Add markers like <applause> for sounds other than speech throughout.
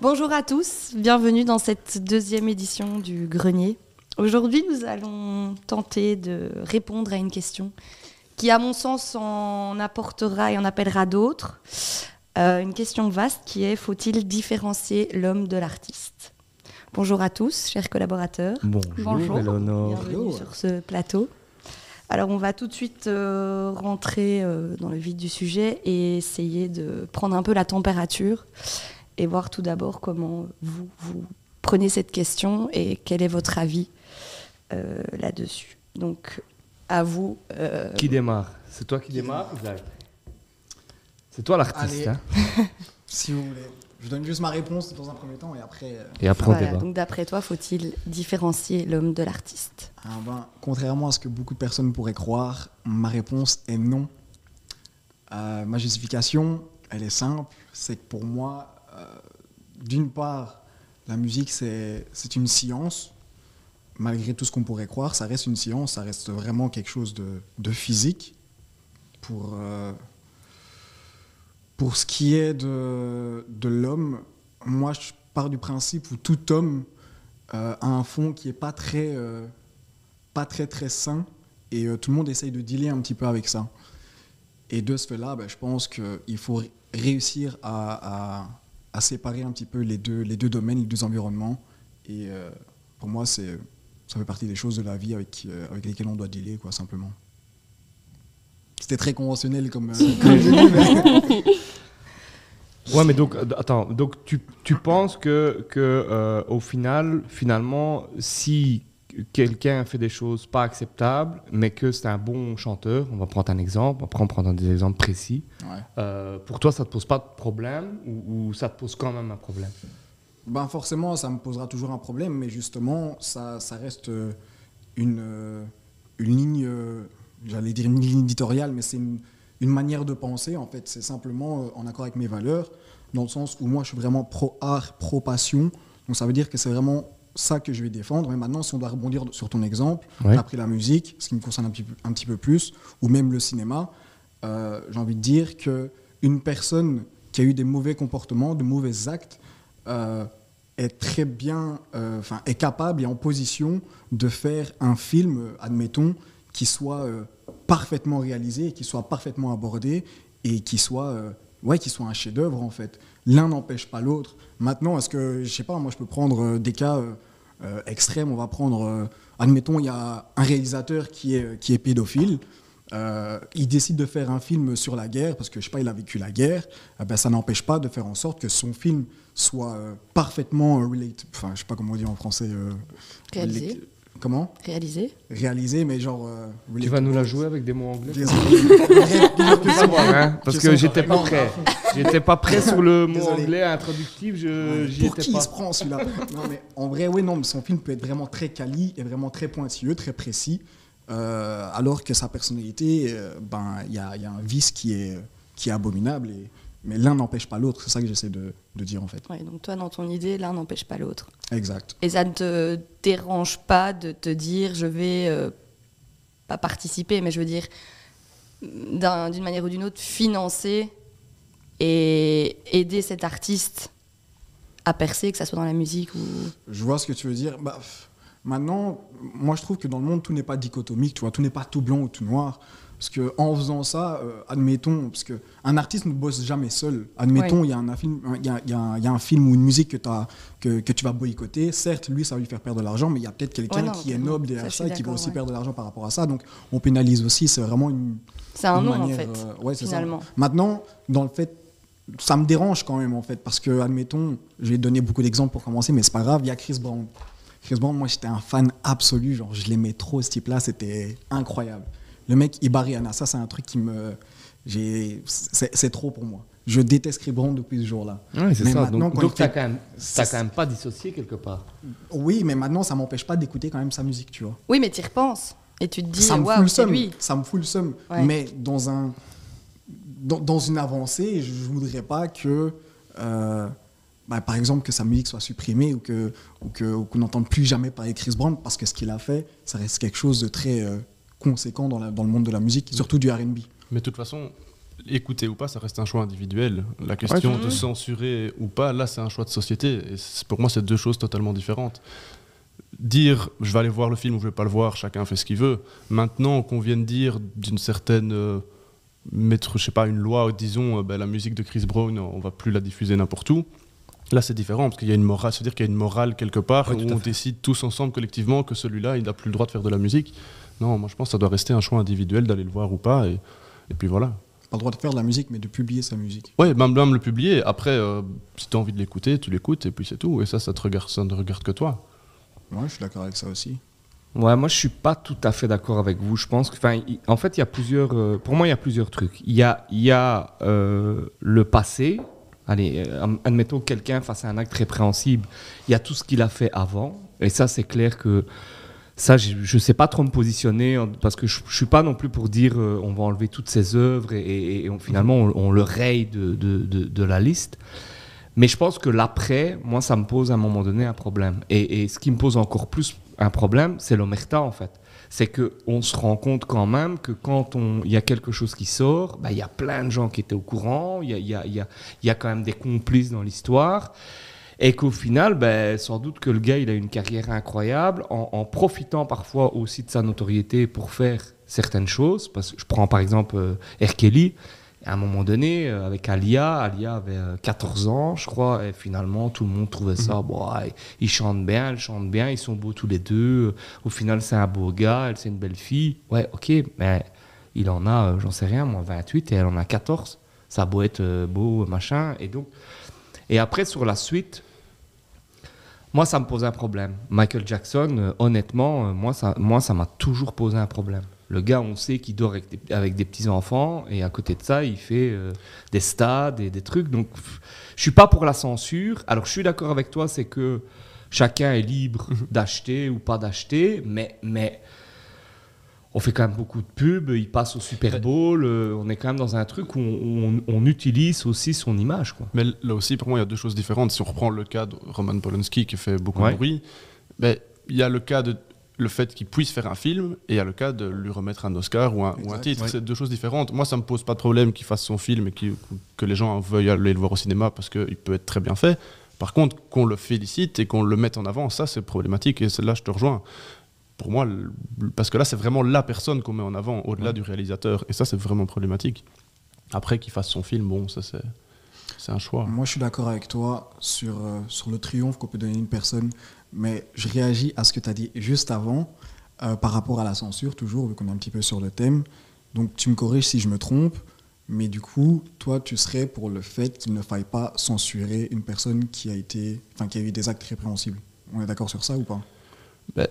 Bonjour à tous, bienvenue dans cette deuxième édition du Grenier. Aujourd'hui, nous allons tenter de répondre à une question qui, à mon sens, en apportera et en appellera d'autres. Euh, une question vaste qui est faut-il différencier l'homme de l'artiste? Bonjour à tous, chers collaborateurs. Bonjour, Bienvenue sur ce plateau. Alors, on va tout de suite euh, rentrer euh, dans le vif du sujet et essayer de prendre un peu la température et voir tout d'abord comment vous, vous prenez cette question et quel est votre avis euh, là-dessus. Donc, à vous. euh, Qui démarre? C'est toi qui démarre? Zach C'est toi l'artiste. Hein? <laughs> Si vous voulez. Je donne juste ma réponse dans un premier temps et après. euh, Et après, on voilà. débat. Donc, d'après toi, faut-il différencier l'homme de l'artiste? Ah ben, contrairement à ce que beaucoup de personnes pourraient croire, ma réponse est non. Euh, ma justification, elle est simple. C'est que pour moi, euh, d'une part, la musique, c'est c'est une science. Malgré tout ce qu'on pourrait croire, ça reste une science, ça reste vraiment quelque chose de, de physique. Pour, euh, pour ce qui est de, de l'homme, moi, je pars du principe où tout homme euh, a un fond qui est pas très, euh, pas très très sain et euh, tout le monde essaye de dealer un petit peu avec ça. Et de ce fait-là, ben, je pense qu'il faut ré- réussir à, à- à séparer un petit peu les deux, les deux domaines, les deux environnements. Et pour moi, ça fait partie des choses de la vie avec, avec lesquelles on doit dealer, quoi, simplement. C'était très conventionnel comme, euh, comme <laughs> mais- Ouais, mais donc, euh, attends, donc tu, tu penses que, que euh, au final, finalement, si quelqu'un fait des choses pas acceptables, mais que c'est un bon chanteur, on va prendre un exemple, après on prend des exemples précis, Ouais. euh, pour toi, ça te pose pas de problème ou, ou ça te pose quand même un problème? Ben forcément, ça me posera toujours un problème, mais justement, ça, ça reste une, une ligne, euh, j'allais dire une ligne éditoriale, mais c'est une, une manière de penser, en fait. C'est simplement euh, en accord avec mes valeurs, dans le sens où moi, je suis vraiment pro-art, pro-passion. Donc ça veut dire que c'est vraiment ça que je vais défendre. Mais maintenant, si on doit rebondir sur ton exemple, Ouais. pris la musique, ce qui me concerne un petit peu, un petit peu plus, ou même le cinéma, euh, j'ai envie de dire que une personne qui a eu des mauvais comportements, de mauvais actes, euh, est très bien, euh, enfin est capable et en position de faire un film, admettons, qui soit euh, parfaitement réalisé, qui soit parfaitement abordé et qui soit, euh, ouais, un chef-d'œuvre en fait. L'un n'empêche pas l'autre. Maintenant, est-ce que, je sais pas, moi je peux prendre euh, des cas extrêmes. On va prendre, admettons, il y a un réalisateur qui est, qui est pédophile. Il décide de faire un film sur la guerre parce que je sais pas, il a vécu la guerre. Eh ben, ça n'empêche pas de faire en sorte que son film soit parfaitement euh, enfin je sais pas comment on dit en français. Comment? Réalisé Réalisé, mais genre. euh, Tu vas nous la jouer avec des mots anglais? <laughs> Hein, parce que j'étais pas. prêt. J'étais pas prêt sur le mot Désolé. anglais introductif, je Pour étais qui pas. il se prend celui-là? Non, mais en vrai, oui, non, mais son film peut être vraiment très quali et vraiment très pointilleux, très précis, euh, alors que sa personnalité, euh, ben, il y a, il y a un vice qui est, qui est abominable, et, mais l'un n'empêche pas l'autre, c'est ça que j'essaie de, de dire en fait. Ouais, Donc, toi, dans ton idée, l'un n'empêche pas l'autre. Exact. Et ça ne te dérange pas de te dire je vais euh, pas participer, mais je veux dire d'un- d'une manière ou d'une autre financer et aider cet artiste à percer, que ça soit dans la musique ou. Je vois ce que tu veux dire. Bah, maintenant, moi je trouve que dans le monde, tout n'est pas dichotomique, tu vois, tout n'est pas tout blanc ou tout noir. Parce que en faisant ça, euh, admettons, parce que un artiste ne bosse jamais seul. Admettons, il y, a un film- il y, a, y a y a un film ou une musique que, t'as- que, que tu vas boycotter. Certes, lui, ça va lui faire perdre de l'argent, mais il y a peut-être quelqu'un Ouais, qui est noble derrière ça, et qui va aussi ouais. perdre de l'argent par rapport à ça. Donc, on pénalise aussi. C'est vraiment une. C'est un nom en manière, fait, euh, ça. finalement. Maintenant, dans le fait, ça me dérange quand même en fait, parce que, admettons, je vais donner beaucoup d'exemples pour commencer, mais c'est pas grave, il y a Chris Brown. Chris Brown, moi j'étais un fan absolu, genre je l'aimais trop ce type-là, c'était incroyable. Le mec, Iba Rihanna, ça c'est un truc qui me. j'ai- C'est c'est trop pour moi. Je déteste Chris Brown depuis ce jour-là. Ouais, c'est Mais ça. maintenant, Donc, quand donc t'as fait- quand, même- c'est- t'as quand même pas dissocié quelque part. Oui, mais maintenant ça m'empêche pas d'écouter quand même sa musique, tu vois. Oui, mais tu y repenses et tu te dis ça me fout waouh, le c'est seum. lui. Ça me fout le seum. Ouais. Mais dans un dans, dans une avancée, je ne voudrais pas que euh, bah, par exemple que sa musique soit supprimée ou que ou que ou qu'on n'entende plus jamais parler de Chris Brown parce que ce qu'il a fait, ça reste quelque chose de très euh, conséquent dans, la- dans le monde de la musique, surtout du R&B. Mais de toute façon, écouter ou pas, ça reste un choix individuel. La question Ouais. de censurer ou pas, là, c'est un choix de société. Et pour moi, c'est deux choses totalement différentes. Dire je vais aller voir le film ou je vais pas le voir, chacun fait ce qu'il veut. Maintenant qu'on vienne dire d'une certaine euh, mettre, je sais pas, une loi, disons, euh, ben, la musique de Chris Brown, on va plus la diffuser n'importe où. Là, c'est différent parce qu'il y a une morale, c'est-à-dire qu'il y a une morale quelque part Ouais, où on fait. décide tous ensemble collectivement que celui-là, il n'a plus le droit de faire de la musique. Non, moi je pense que ça doit rester un choix individuel d'aller le voir ou pas. Et, et puis voilà. Pas le droit de faire de la musique, mais de publier sa musique. Ouais, même, même le publier. Après, euh, si tu as envie de l'écouter, tu l'écoutes et puis c'est tout. Et ça, ça, te regarde, ça ne regarde que toi. Ouais, je suis d'accord avec ça aussi. Ouais, moi je suis pas tout à fait d'accord avec vous. Je pense que, enfin, en fait, il y a plusieurs. euh, pour moi, il y a plusieurs trucs. Il y a, il y a euh, le passé. Allez, admettons que quelqu'un fasse un acte répréhensible. Il y a tout ce qu'il a fait avant. Et ça, c'est clair que ça, je ne sais pas trop me positionner parce que je ne suis pas non plus pour dire euh, on va enlever toutes ses œuvres et, et- et on- finalement on, on le raye de, de- de- de la liste. Mais je pense que l'après, moi, ça me pose à un moment donné un problème. Et, et ce qui me pose encore plus un problème, c'est l'omerta, en fait. C'est qu'on se rend compte quand même que quand il y a quelque chose qui sort, bah, il y a plein de gens qui étaient au courant, il y a, y a- y a- y a quand même des complices dans l'histoire. Et qu'au final, ben, sans doute que le gars, il a une carrière incroyable, en, en profitant parfois aussi de sa notoriété pour faire certaines choses. Parce que je prends par exemple euh, R. Kelly. À un moment donné, euh, avec Alia, Alia avait euh, 14 ans, je crois, et finalement, tout le monde trouvait ça, bon, ouais, ils chantent bien, elle chante bien, ils sont beaux tous les deux. Au final, c'est un beau gars, elle, c'est une belle fille. Ouais, ok, mais il en a, euh, j'en sais rien, moi, 28, et elle en a 14. Ça a beau être euh, beau, machin. Et donc, et après, sur la suite, moi, ça me pose un problème. Michael Jackson, euh, honnêtement, euh, moi, ça moi, ça m'a toujours posé un problème. Le gars, on sait qu'il dort avec des, avec des petits-enfants, et à côté de ça, il fait euh, des stades et des trucs. Donc, pff, je suis pas pour la censure. Alors, je suis d'accord avec toi, c'est que chacun est libre d'acheter ou pas d'acheter, mais, mais on fait quand même beaucoup de pubs, il passe au Super Bowl, euh, on est quand même dans un truc où on, on- on utilise aussi son image. Quoi. Mais là aussi, pour moi, il y a deux choses différentes. Si on reprend le cas de Roman Polanski qui fait beaucoup Ouais. de bruit, ben, il y a le cas de le fait qu'il puisse faire un film et il y a le cas de lui remettre un Oscar ou un, ou un Exact, titre. ouais. C'est deux choses différentes. Moi, ça me pose pas de problème qu'il fasse son film et que les gens veuillent aller le voir au cinéma parce qu'il peut être très bien fait. Par contre, qu'on le félicite et qu'on le mette en avant, ça, c'est problématique et c'est là je te rejoins. Pour moi, parce que là, c'est vraiment la personne qu'on met en avant, au-delà du réalisateur. Et ça, c'est vraiment problématique. Après, qu'il fasse son film, bon, ça, c'est c'est un choix. Moi, je suis d'accord avec toi sur, euh, sur le triomphe qu'on peut donner à une personne, mais je réagis à ce que tu as dit juste avant euh, par rapport à la censure, toujours, vu qu'on est un petit peu sur le thème. Donc, tu me corriges si je me trompe, mais du coup, toi, tu serais pour le fait qu'il ne faille pas censurer une personne qui a, été, qui a eu des actes répréhensibles. On est d'accord sur ça ou pas? Ben,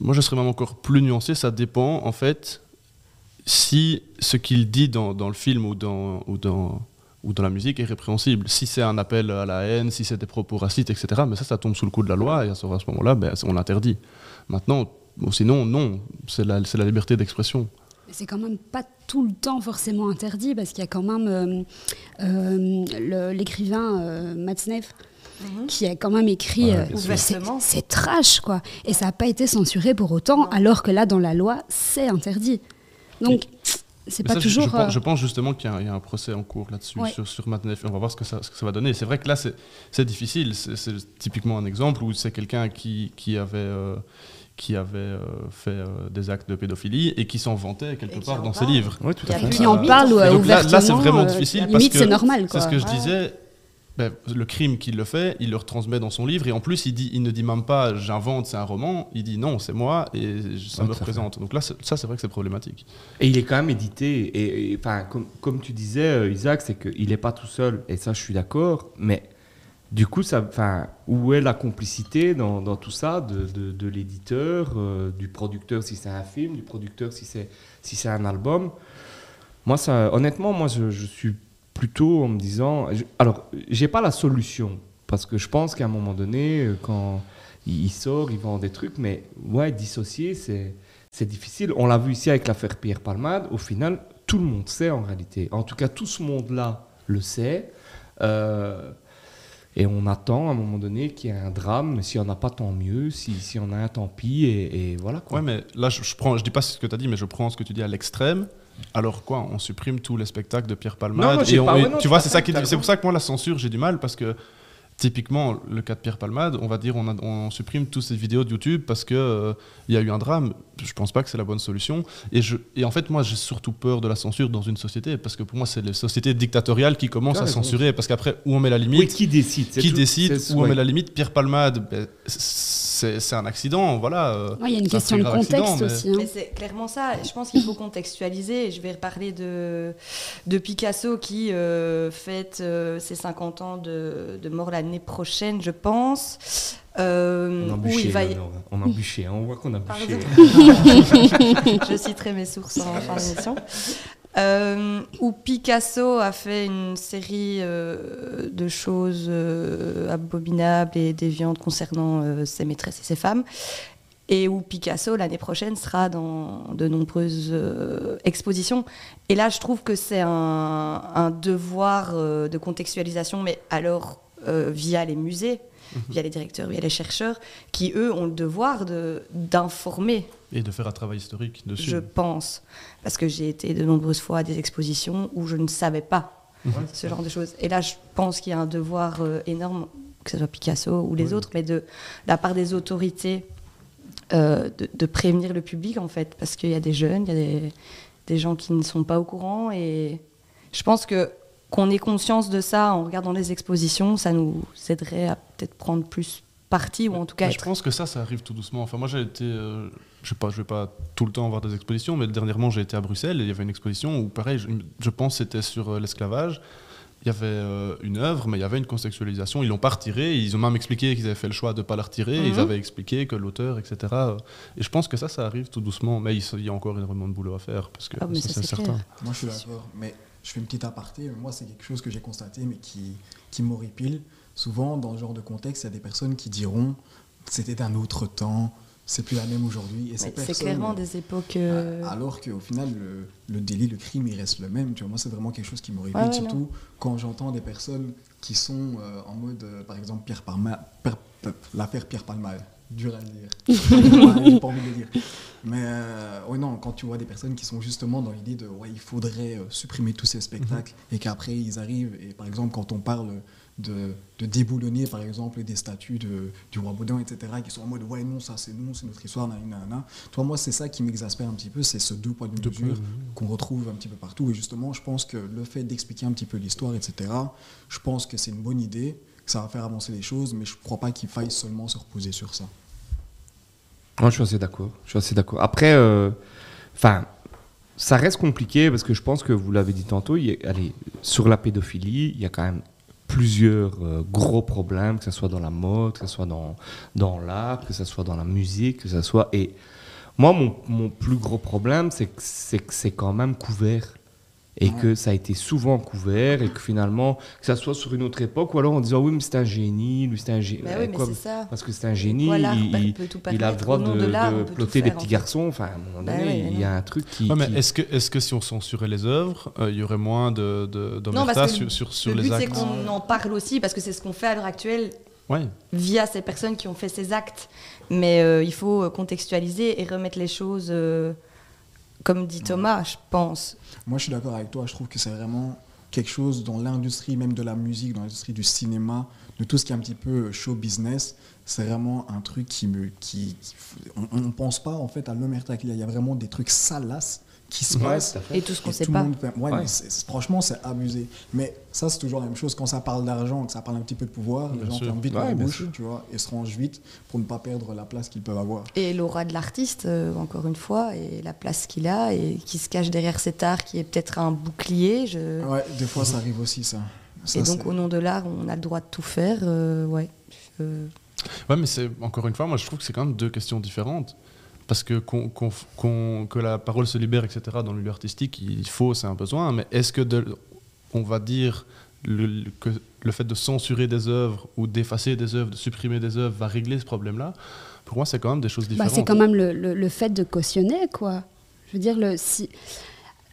moi, je serais même encore plus nuancé. Ça dépend, en fait, si ce qu'il dit dans, le film ou dans, ou, dans, ou dans la musique est répréhensible. Si c'est un appel à la haine, si c'est des propos racistes, etc., mais ça, ça tombe sous le coup de la loi et à ce, moment-là, ben, on l'interdit. Maintenant, sinon, non, c'est la, liberté d'expression. C'est quand même pas tout le temps forcément interdit parce qu'il y a quand même euh, euh, l'écrivain euh, qui a quand même écrit Ouais, euh, c'est- Ouvertement. trash quoi et ça n'a pas été censuré pour autant alors que là dans la loi c'est interdit donc c'est pas ça, toujours Je, pense, euh, je pense justement qu'il y, a un- il y a un procès en cours là-dessus, Ouais. sur, sur Matnef. On va voir ce que ça, ce que ça va donner. C'est vrai que là, c'est c'est difficile. C'est typiquement un exemple où c'est quelqu'un qui, qui avait, euh, qui avait euh, fait euh, des actes de pédophilie et qui s'en vantait quelque Et part dans ses livres. Oui, tout à a fait. qui en Euh, parle donc là, ouvertement là, c'est vraiment euh, difficile parce limite que c'est normal C'est ce que je disais. Ben, le crime qu'il le fait, il le retransmet dans son livre et en plus il, dit, il ne dit même pas j'invente, c'est un roman, il dit non, c'est moi et ça Ouais, me fait. représente. Donc là, ça c'est vrai que c'est problématique. Et il est quand même édité. Et, et, enfin, comme, comme tu disais, euh, Isaac, c'est qu'il n'est pas tout seul. Et ça, je suis d'accord. Mais du coup, ça, enfin, où est la complicité dans, dans tout ça de, de, de l'éditeur, euh, du producteur si c'est un film, du producteur si c'est si un album? Moi, ça, honnêtement, moi, je, je suis plutôt en me disant. je- alors, j'ai pas la solution. Parce que je pense qu'à un moment donné, quand il sort, il vend des trucs, mais ouais, dissocier, c'est. C'est difficile. On l'a vu ici avec l'affaire Pierre Palmade. Au final, tout le monde sait en réalité. En tout cas, tout ce monde-là le sait. Euh, et on attend à un moment donné qu'il y ait un drame. S'il n'y en a pas, tant mieux. Si- S'il y en a un, tant pis. Et, voilà quoi. Ouais, mais là, je, je je dis pas ce que tu as dit, mais je prends ce que tu dis à l'extrême. Alors quoi On supprime tous les spectacles de Pierre Palmade non, et on- pas- et ouais, non, Tu vois, c'est ça qui, c'est pour ça que moi la censure j'ai du mal parce que typiquement le cas de Pierre Palmade, on va dire on, a- on supprime toutes ces vidéos de YouTube parce que euh, il y a eu un drame. Je pense pas que c'est la bonne solution. Et je et en fait moi j'ai surtout peur de la censure dans une société parce que pour moi c'est les sociétés dictatoriales qui commencent à censurer parce qu'après où on met la limite Oui, qui décide qui tout- décide où on ouais. met la limite Pierre Palmade, ben, c'est un accident, voilà. euh, Ouais, Il y a une question de contexte accident, mais- aussi. hein. Mais c'est clairement ça. Je pense qu'il faut contextualiser. Je vais reparler de, de Picasso qui euh, fête euh, ses 50 ans de, de mort l'année prochaine, je pense. Euh, On a bûché, il va y- là, Laure. on a bûché, hein, on voit qu'on a bûché. <laughs> Je citerai mes sources en fin d'émission. Euh, où Picasso a fait une série euh, de choses euh, abominables et déviantes concernant ses maîtresses et ses femmes. Et où Picasso, l'année prochaine, sera dans de nombreuses expositions. Et là, je trouve que c'est un, devoir de contextualisation, mais alors via les musées, via les directeurs, via les chercheurs, qui, eux, ont le devoir de- d'informer Et de faire un travail historique dessus. je pense. Parce que j'ai été de nombreuses fois à des expositions où je ne savais pas ce genre de choses. Et là, je pense qu'il y a un devoir euh, énorme, que ce soit Picasso ou les autres, mais de la part des autorités, euh, de, de prévenir le public, en fait. Parce qu'il y a des jeunes, il y a des, des gens qui ne sont pas au courant. Et je pense que qu'on ait conscience de ça en regardant les expositions, ça nous aiderait à peut-être prendre plus parti, ou en tout cas Mais je être pense que ça, ça arrive tout doucement. Enfin, moi, j'ai été, euh, je sais pas, je vais pas tout le temps voir des expositions, mais dernièrement, j'ai été à Bruxelles et il y avait une exposition où, pareil, je, je pense, que c'était sur euh, l'esclavage. Il y avait euh, une œuvre, mais il y avait une contextualisation. Ils l'ont pas retirée. Ils ont même expliqué qu'ils avaient fait le choix de pas la retirer. Mhm. Ils avaient expliqué que l'auteur, etc. Et je pense que ça, ça arrive tout doucement. Mais il y a encore énormément de boulot à faire parce que Ah, mais ça, ça, c'est c'est certain. clair. Moi, je suis d'accord, mais je fais une petite aparté. Moi, c'est quelque chose que j'ai constaté, mais qui, qui m'horripile. Souvent, dans ce genre de contexte, il y a des personnes qui diront c'était un autre temps, c'est plus la même aujourd'hui. Et C'est clairement des époques. euh, Alors qu'au final, le, le délit, le crime, il reste le même. Tu vois, moi, c'est vraiment quelque chose qui m'horripile, Ouais, ouais, surtout quand j'entends des personnes qui sont euh, en mode, euh, par exemple, Pierre Palma, l'affaire Pierre Palmade. Dur à dire. J'ai pas envie de le dire. Mais euh, ouais, non, quand tu vois des personnes qui sont justement dans l'idée de ouais, il faudrait euh, supprimer tous ces spectacles et qu'après ils arrivent, et par exemple, quand on parle de, de déboulonner par exemple des statues de, du roi Baudin, etc., qui sont en mode ouais, non, ça c'est nous, c'est notre histoire, nanana. Toi, moi, c'est ça qui m'exaspère un petit peu, c'est ce deux poids, mesures deux mesures. qu'on retrouve un petit peu partout. Et justement, je pense que le fait d'expliquer un petit peu l'histoire, etc., je pense que c'est une bonne idée, ça va faire avancer les choses, mais je ne crois pas qu'il faille seulement se reposer sur ça. Non, je suis assez d'accord. Je suis assez d'accord. Après, euh, enfin, ça reste compliqué parce que je pense que vous l'avez dit tantôt. y allez, sur la pédophilie, il y a quand même plusieurs euh, gros problèmes, que ce soit dans la mode, que ce soit dans, dans l'art, que ce soit dans la musique, que ce soit. Et moi, mon, plus gros problème, c'est que c'est quand même couvert. Et que ça a été souvent couvert, et que finalement, que ça soit sur une autre époque, ou alors en disant oui, mais c'est un génie, lui c'est un génie. Bah oui, mais Quoi, c'est ça. parce que c'est un génie, l'art il, a le droit de, de des en petits fait. garçons. Enfin, à un moment Bah donné, il y a un truc qui. Ouais, mais qui- est-ce que, est que si on censurait les œuvres, euh, il y aurait moins de, de, Non, parce que sur, sur, sur le les but, c'est actes qu'on en parle aussi, parce que c'est ce qu'on fait à l'heure actuelle Ouais. via ces personnes qui ont fait ces actes. Mais euh, il faut euh, contextualiser et remettre les choses, euh, comme dit Thomas, je pense. Moi, je suis d'accord avec toi. Je trouve que c'est vraiment quelque chose dans l'industrie même de la musique, dans l'industrie du cinéma, de tout ce qui est un petit peu show business. C'est vraiment un truc qui me... Qui, on ne pense pas en fait à l'omerta qu'il. Il y a vraiment des trucs salaces qui se Ouais, tout fait. Et tout ce qu'on sait pas. monde ouais, Ouais. mais c'est- c'est- franchement, c'est abusé. Mais ça, c'est toujours la même chose. Quand ça parle d'argent, que ça parle un petit peu de pouvoir, Bien les gens ferment vite Ouais, la bouche, tu vois, et se rangent vite pour ne pas perdre la place qu'ils peuvent avoir. Et l'aura de l'artiste, euh, encore une fois, et la place qu'il a, et qui se cache derrière cet art qui est peut-être un bouclier. Je... Ouais, des fois, ça arrive aussi, ça. Ça, et donc, c'est- au nom de l'art, on a le droit de tout faire. euh, ouais. Euh, Ouais, mais c'est encore une fois, moi je trouve que c'est quand même deux questions différentes. Parce que qu'on- qu'on- qu'on- que la parole se libère, etc., dans le milieu artistique, il faut, c'est un besoin. Mais est-ce que, de- on va dire, le, le- que le fait de censurer des œuvres ou d'effacer des œuvres, de supprimer des œuvres, va régler ce problème-là? Pour moi, c'est quand même des choses Bah, différentes. c'est quand même le, le- le fait de cautionner, quoi. Je veux dire, le, si...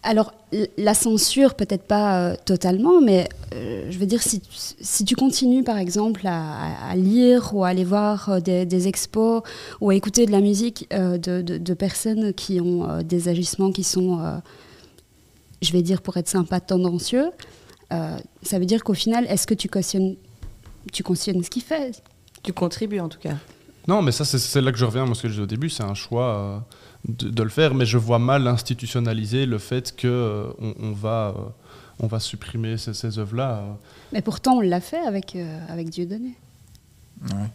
Alors, la censure, peut-être pas euh, totalement, mais euh, je veux dire, si, tu- si tu continues, par exemple, à, à- à lire ou à aller voir euh, des, des expos ou à écouter de la musique euh, de, de- de personnes qui ont euh, des agissements qui sont euh, je vais dire pour être sympa, tendancieux, euh, ça veut dire qu'au final, est-ce que tu cautionnes, tu cautionnes ce qu'il fait? Tu contribues en tout cas. Non, mais ça, c'est- là que je reviens. Moi, ce que j'ai dit au début, c'est un choix euh, de, de le faire, mais je vois mal institutionnaliser le fait que euh, on, va, euh, on va supprimer ces, ces œuvres-là. Mais pourtant, on l'a fait avec, euh, avec Dieudonné. Ouais.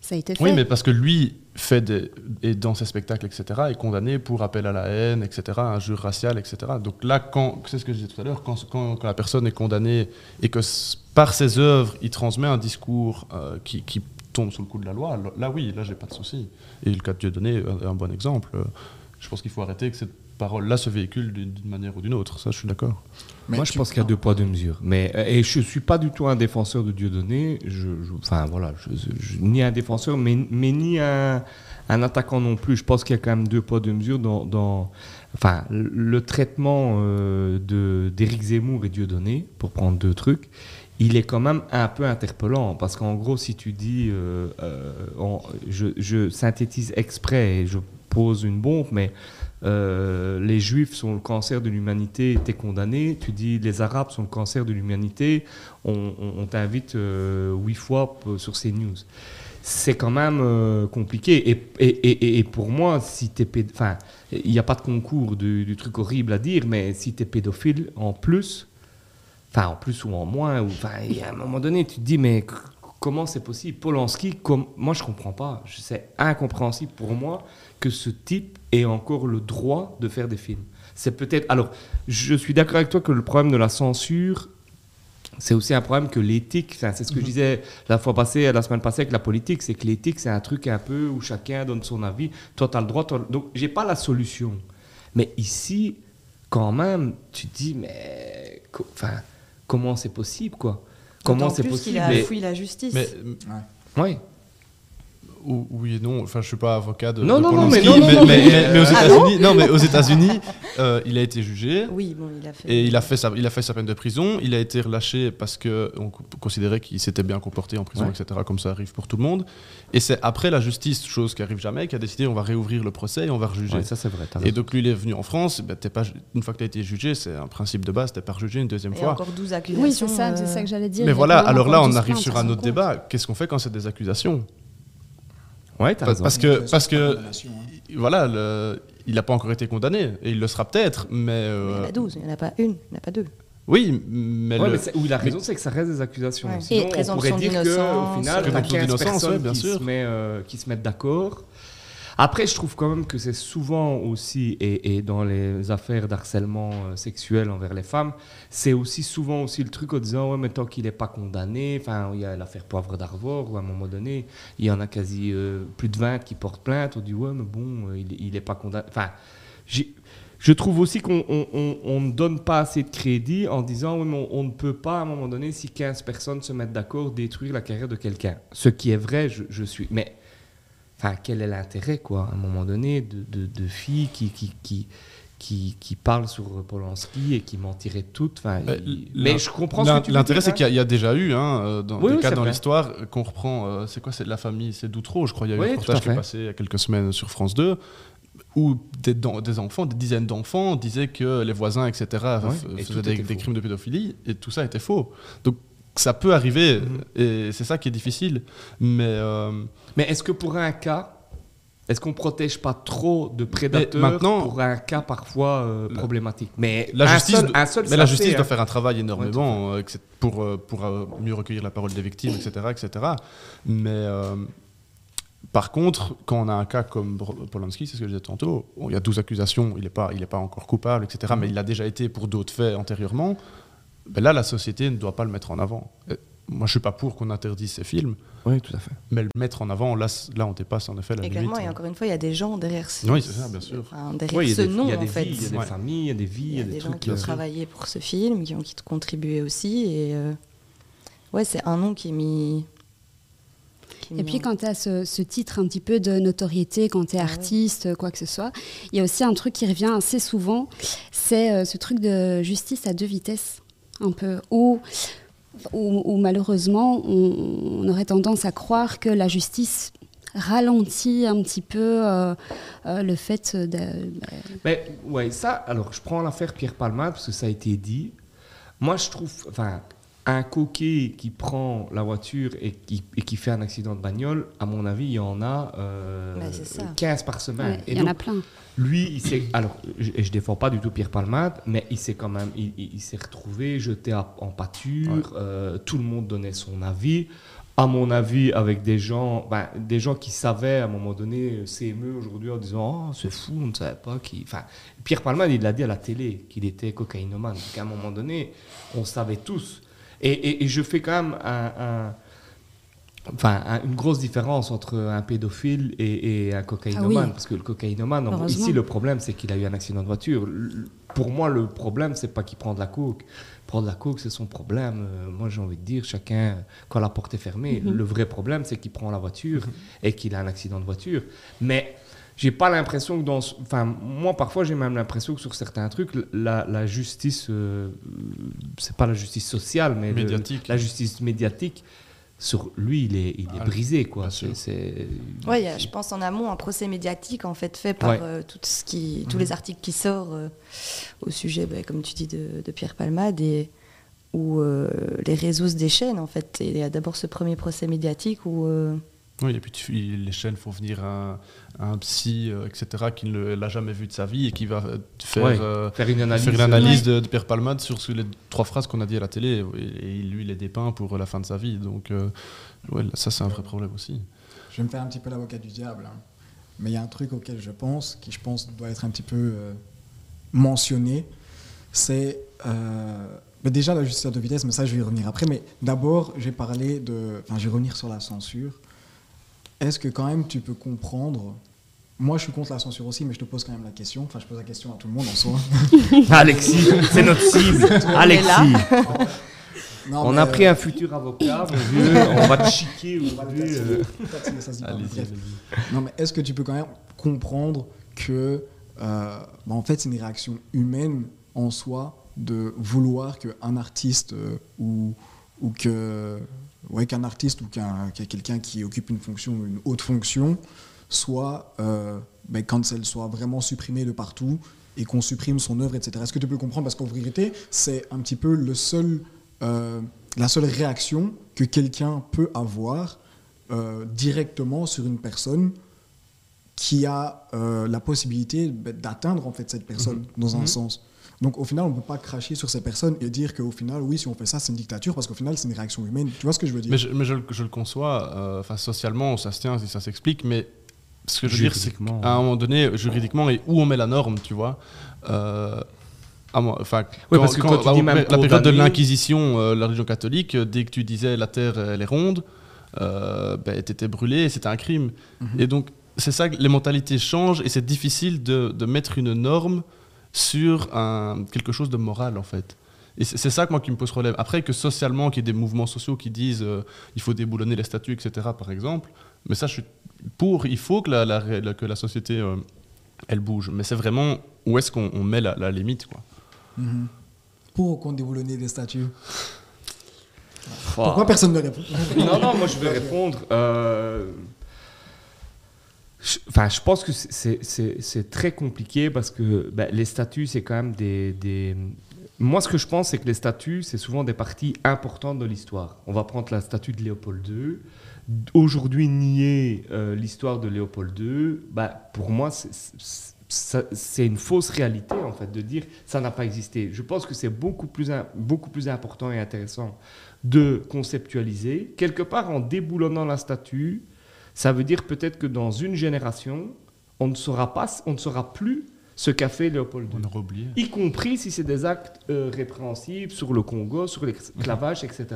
Ça a été fait. Oui, mais parce que lui fait des, et dans ses spectacles, etc., est condamné pour appel à la haine, etc., injure raciale, etc. Donc là, quand, c'est ce que je disais tout à l'heure, quand, quand- quand la personne est condamnée et que par ses œuvres, il transmet un discours euh, qui, qui tombe sous le coup de la loi, là, oui, là, j'ai pas de souci. Et le cas de Dieudonné est un bon exemple. Euh, Je pense qu'il faut arrêter que cette parole-là se véhicule d'une manière ou d'une autre. Ça, je suis d'accord. Moi, je pense qu'il y a deux poids, deux mesures. Mais, euh, et je suis pas du tout un défenseur de Dieudonné. Je, je- enfin, voilà, je, je- ni un défenseur, mais, mais ni un, un attaquant non plus. Je pense qu'il y a quand même deux poids, deux mesures dans, dans enfin, le- traitement euh, de d'Éric Zemmour et Dieudonné, pour prendre deux trucs. Il est quand même un peu interpellant parce qu'en gros, si tu dis, euh, euh, je, synthétise exprès et je pose une bombe, mais euh, les juifs sont le cancer de l'humanité, t'es condamné. Tu dis les arabes sont le cancer de l'humanité, on, t'invite huit fois sur CNews. C'est quand même compliqué. Et, et, et- pour moi, si t'es enfin, il n'y a pas de concours du, du truc horrible à dire, mais si t'es pédophile en plus, enfin en plus ou en moins, ou enfin, il y a un moment donné, tu te dis mais comment c'est possible? Polanski, comme moi je comprends pas. C'est incompréhensible pour moi que ce type ait encore le droit de faire des films. C'est peut-être. Alors, je suis d'accord avec toi que le problème de la censure, c'est aussi un problème que l'éthique. Enfin, c'est ce que je disais la fois passée, la semaine passée avec la politique, c'est que l'éthique, c'est un truc un peu où chacun donne son avis. Toi, tu as le droit. toi- Donc, j'ai pas la solution. Mais ici, quand même, tu te dis, mais. Enfin, comment c'est possible, quoi Comment c'est possible qu'il a Mais- fouillé la justice. Mais Ouais. ou- oui et non. Enfin, je suis pas avocat de, Non, de non, non, mais non, non, non, mais, mais- mais- mais aux Ah États-Unis, non, mais aux États-Unis, <laughs> euh, il a été jugé. Oui, bon, il a fait. Et il a, fait sa, il a fait sa peine de prison. Il a été relâché parce qu'on considérait qu'il s'était bien comporté en prison, Ouais. etc., comme ça arrive pour tout le monde. Et c'est après la justice, chose qui arrive jamais, qui a décidé on va réouvrir le procès et on va rejuger. Ouais, ça, c'est vrai. et raison. donc lui, il est venu en France. ben, t'es pas, une fois que tu as été jugé, c'est un principe de base, tu pas rejugé une deuxième Et fois. encore 12 accusations. Oui, c'est ça, euh, c'est ça que j'allais dire. Mais voilà, alors là, on 12 arrive sur un autre débat. Qu'est-ce qu'on fait quand c'est des accusations? Ouais, t'as Parce- raison. parce que, parce que hein. voilà, le- il n'a pas encore été condamné. Et il le sera peut-être, mais... mais euh, Il y en a 12, il n'y en a pas une, il n'y en a pas deux. oui, mais... Ouais, le- mais où il a raison, c'est que ça reste des accusations. Ouais. Sinon, Et on pourrait dire que, d'innocence. au final, t'as Présomption 15 d'innocence, personnes ouais, bien qui, sûr. Se met, euh, qui se mettent d'accord. Après, je trouve quand même que c'est souvent aussi, et, dans les affaires d'harcèlement euh, sexuel envers les femmes, c'est aussi souvent aussi le truc en disant, ouais, mais tant qu'il n'est pas condamné, enfin, il y a l'affaire Poivre d'Arvor, où à un moment donné, il y en a quasi euh, plus de 20 qui portent plainte, on dit, ouais, mais bon, euh, il n'est pas condamné. Enfin, je trouve aussi qu'on on- on- on ne donne pas assez de crédit en disant oui, mais on, on ne peut pas à un moment donné, si 15 personnes se mettent d'accord, détruire la carrière de quelqu'un. Ce qui est vrai, je, je suis. Mais enfin, quel est l'intérêt, quoi, à un moment donné, de, de- de filles qui, qui, qui, qui, qui parlent sur Polanski et qui mentiraient toutes enfin, Euh, il- Mais je comprends ce que L'intérêt, c'est qu'il y, a- il y a déjà eu hein, euh, dans, Oui, des oui, cas dans l'histoire qu'on reprend. euh, c'est quoi C'est la famille, c'est d'Outreau, je crois. Il y a eu Oui, un reportage qui est passé il y a quelques semaines sur France 2 où des, enfants, des dizaines d'enfants disaient que les voisins, etc., et faisaient des, crimes de pédophilie et tout ça était faux. Donc ça peut arriver Mhm. et c'est ça qui est difficile. Mais euh, Mais est-ce que pour un cas, est-ce qu'on protège pas trop de prédateurs maintenant- pour un cas parfois euh, problématique? Mais la un justice, seul- doit- un seul, mais ça la fait, justice doit faire un travail énormément euh, pour, euh, pour mieux recueillir la parole des victimes, etc. etc. Mais euh, par contre, quand on a un cas comme Polanski, c'est ce que je disais tantôt, il y a 12 accusations, il n'est pas, il est pas encore coupable, etc. Mhm. Mais il l'a déjà été pour d'autres faits antérieurement. Ben là, la société ne doit pas le mettre en avant. Moi, je suis pas pour qu'on interdise ces films, Oui, tout à fait. mais le mettre en avant, là, là on dépasse en effet la Et limite. clairement, et encore une fois, il y a des gens derrière ce, Oui, c'est ça, bien sûr. enfin, derrière Oui, il y a ce des, nom, il y a des en fait. vies, il y a des Ouais. familles, il y a des vies, Il y a des gens trucs. qui ont euh, travaillé pour ce film, qui ont qui ont contribué aussi. Et euh, ouais, c'est un nom qui est mis. qui est Et mis puis en- quand tu as ce, ce titre un petit peu de notoriété, quand tu es Ah ouais. artiste, quoi que ce soit, il y a aussi un truc qui revient assez souvent, c'est euh, ce truc de justice à deux vitesses, un peu, où, où, malheureusement on, aurait tendance à croire que la justice ralentit un petit peu euh, euh, le fait de. Mais ouais, ça, alors je prends l'affaire Pierre Palmade parce que ça a été dit. Moi, je trouve, un coquet qui prend la voiture et qui, et qui fait un accident de bagnole, à mon avis, il y en a euh, Mais c'est ça. 15 par semaine. ouais, Et il y en a plein. Lui, il s'est. Alors, je, je défends pas du tout Pierre Palmade, mais il s'est quand même. Il, il- il s'est retrouvé jeté à- en pâture. euh, tout le monde donnait son avis. À mon avis, avec des gens, ben, des gens qui savaient à un moment donné euh, s'émeut aujourd'hui en disant Oh, c'est fou, on ne savait pas. Qui... Enfin, Pierre Palmade, il l'a dit à la télé qu'il était cocaïnomane. Donc, à un moment donné, on savait tous. Et, et- et je fais quand même un- un, enfin, un- une grosse différence entre un pédophile et, et un cocaïnomane. Ah oui. Parce que le cocaïnomane, Heureusement. ici, le problème, c'est qu'il a eu un accident de voiture. Le- Pour moi, le problème, c'est pas qu'il prend de la coke. Prendre de la coke, c'est son problème. Euh, moi, j'ai envie de dire, chacun, quand la porte est fermée, Mhm. le vrai problème, c'est qu'il prend la voiture et qu'il a un accident de voiture. Mais j'ai pas l'impression que dans. ce- Enfin, moi, parfois, j'ai même l'impression que sur certains trucs, la, la justice, euh, c'est pas la justice sociale, mais le- Médiatique. la justice médiatique, sur lui, il est, il est Ah, brisé, quoi. a, je pense en amont un procès médiatique en fait fait par Ouais. euh, tout ce qui, tous Mhm. les articles qui sortent euh, au sujet, bah, comme tu dis, de, de Pierre Palmade et où euh, les réseaux se déchaînent en fait. Et il y a d'abord ce premier procès médiatique où euh, Oui, et puis tu- les chaînes font venir un, un psy, euh, etc., qui ne l'a jamais vu de sa vie et qui va euh, faire, Ouais, euh, faire une analyse. faire une analyse de, de Pierre Palmade sur les trois phrases qu'on a dit à la télé. Et, et lui, il les dépeint pour la fin de sa vie. Donc, euh, ouais, ça, c'est un vrai problème aussi. Je vais me faire un petit peu l'avocat du diable. hein. Mais il y a un truc auquel je pense, qui je pense doit être un petit peu euh, mentionné, c'est déjà la justice de vitesse, mais ça je vais y revenir après. Mais d'abord, je vais parler de. Enfin, je vais revenir sur la censure. Est-ce que quand même tu peux comprendre. Moi je suis contre la censure aussi, mais je te pose quand même la question. Enfin, je pose la question à tout le monde en soi. <laughs> Alexis, c'est notre cible. Alexis. <laughs> Non, On a euh, pris un futur avocat, mon vieux. <laughs> On va te chiquer on va le aujourd'hui. Non, mais est-ce que tu peux quand même comprendre que, euh, bah, en fait, c'est une réaction humaine en soi de vouloir qu'un artiste euh, ou, ou que, ouais, qu'un artiste ou qu'un, quelqu'un qui occupe une fonction, une haute fonction, soit, euh, ben, cancel, soit vraiment supprimé de partout et qu'on supprime son œuvre, etc. Est-ce que tu peux comprendre? Parce qu'en vérité, c'est un petit peu le seul, euh, la seule réaction que quelqu'un peut avoir euh, directement sur une personne qui a la possibilité ben, d'atteindre en fait cette personne dans un Mhm. sens. Donc au final, on ne peut pas cracher sur ces personnes et dire qu'au final, oui, si on fait ça, c'est une dictature, parce qu'au final, c'est une réaction humaine. Tu vois ce que je veux dire? Mais je, mais je le- je le conçois, euh, enfin, socialement, ça se tient, si ça s'explique, mais ce que je veux dire, c'est qu'à un moment donné, juridiquement, et où on met la norme, tu vois euh, à moi- enfin, Ouais, parce que quand tu dis même la période de l'Inquisition, euh, la religion catholique, euh, dès que tu disais la terre elle est ronde, euh, ben, t'étais brûlé et c'était un crime. Mhm. Et donc, c'est ça que les mentalités changent et c'est difficile de, de mettre une norme sur un, quelque chose de moral, en fait. Et c'est ça que moi qui me pose problème. Après que socialement, qu'il y ait des mouvements sociaux qui disent euh, il faut déboulonner les statuts, etc., par exemple, mais ça, je suis pour, il faut que la, la ré- la- que la société, euh, elle bouge. Mais c'est vraiment où est-ce qu'on on met la, la limite, quoi. Mhm. Pour qu'on déboulonner des statues. Pourquoi personne ne répond? Non, non, moi je vais répondre. Euh, je- Enfin, je pense que c'est- très compliqué parce que ben, les statuts, c'est quand même des, Moi, ce que je pense, c'est que les statuts, c'est souvent des parties importantes de l'histoire. On va prendre la statue de Léopold II. Aujourd'hui, nier euh, l'histoire de Léopold II, ben, pour moi, c'est- une fausse réalité, en fait, de dire ça n'a pas existé. Je pense que c'est beaucoup plus, beaucoup plus important et intéressant de conceptualiser. Quelque part, en déboulonnant la statue, ça veut dire peut-être que dans une génération, on ne saura, pas, on ne saura plus ce qu'a fait Léopold On II. aurait oublié. Y compris si c'est des actes euh, répréhensibles sur le Congo, sur l'esclavage, etc.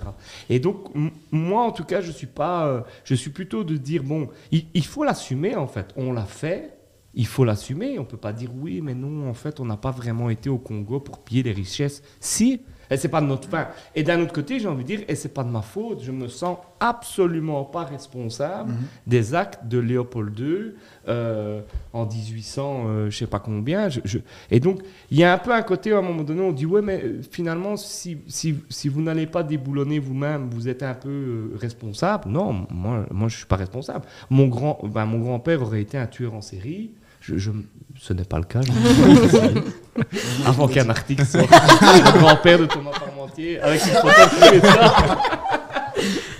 Et donc, moi, en tout cas, je suis pas, euh, je suis plutôt de dire bon, il, il faut l'assumer en fait. On l'a fait, il faut l'assumer. On peut pas dire oui, mais non, en fait, on n'a pas vraiment été au Congo pour piller les richesses. Si, Et c'est pas de notre fin. Et d'un autre côté, j'ai envie de dire, et c'est pas de ma faute, je me sens absolument pas responsable des actes de Léopold II euh, en 1800, euh, je sais pas combien. Je, je- Et donc, il y a un peu un côté, à un moment donné, on dit, ouais, mais euh, finalement, si, si, si vous n'allez pas déboulonner vous-même, vous êtes un peu euh, responsable. Non, moi, moi, je suis pas responsable. Mon grand, ben, mon grand-père aurait été un tueur en série. Je, je- ce n'est pas le cas. <laughs> Avant qu'un article <laughs> sorte. le grand-père de Thomas Parmentier, avec une photo de lui et ça.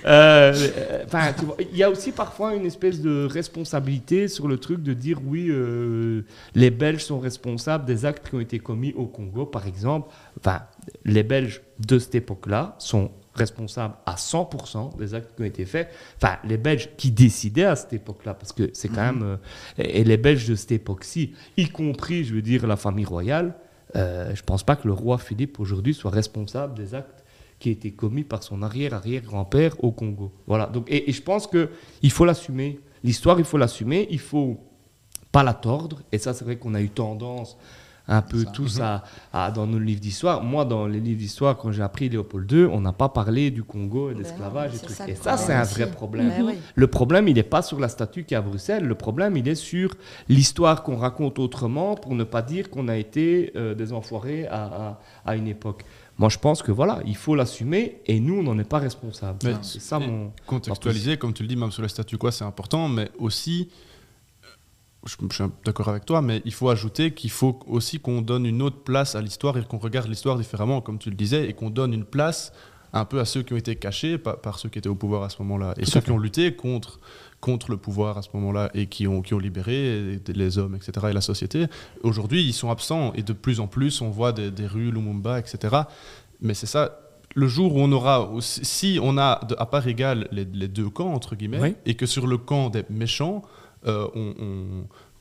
Euh, euh, enfin, tu vois, il y a aussi parfois une espèce de responsabilité sur le truc de dire oui, euh, les Belges sont responsables des actes qui ont été commis au Congo, par exemple. Enfin, les Belges de cette époque-là sont responsables à 100% des actes qui ont été faits. Enfin, les Belges qui décidaient à cette époque-là, parce que c'est quand même... euh, et les Belges de cette époque-ci, y compris, je veux dire, la famille royale, euh, je pense pas que le roi Philippe aujourd'hui soit responsable des actes qui été commis par son arrière-arrière-grand-père au Congo. Voilà. Donc, et, et je pense que il faut l'assumer. L'histoire, il faut l'assumer. Il faut pas la tordre. Et ça, c'est vrai qu'on a eu tendance un peu Ça. tous à, à- dans nos livres d'histoire. Moi, dans les livres d'histoire, quand j'ai appris Léopold II, on n'a pas parlé du Congo et d'esclavage non, et ça Et le ça, c'est problème un vrai problème. Ben oui. Le problème, il n'est pas sur la statue qui est à Bruxelles. Le problème, il est sur l'histoire qu'on raconte autrement pour ne pas dire qu'on a été euh, des enfoirés à, à- à une époque. Moi, je pense que voilà, il faut l'assumer et nous, on n'en est pas responsable. Mais- C'est ça mon. Contextualiser, comme tu le dis, même sur les statuts, quoi, c'est important, mais aussi, euh, je, je suis d'accord avec toi, mais il faut ajouter qu'il faut aussi qu'on donne une autre place à l'histoire et qu'on regarde l'histoire différemment, comme tu le disais, et qu'on donne une place un peu à ceux qui ont été cachés par, par ceux qui étaient au pouvoir à ce moment-là, et Tout ceux qui ont lutté contre, contre le pouvoir à ce moment-là, et qui ont, qui ont libéré les- hommes, etc., et la société. Aujourd'hui, ils sont absents, et de plus en plus, on voit des, des rues, Lumumba, etc. Mais c'est ça, le jour où on aura, si on a à part égale les, les deux camps, entre guillemets, Oui. et que sur le camp des méchants, euh,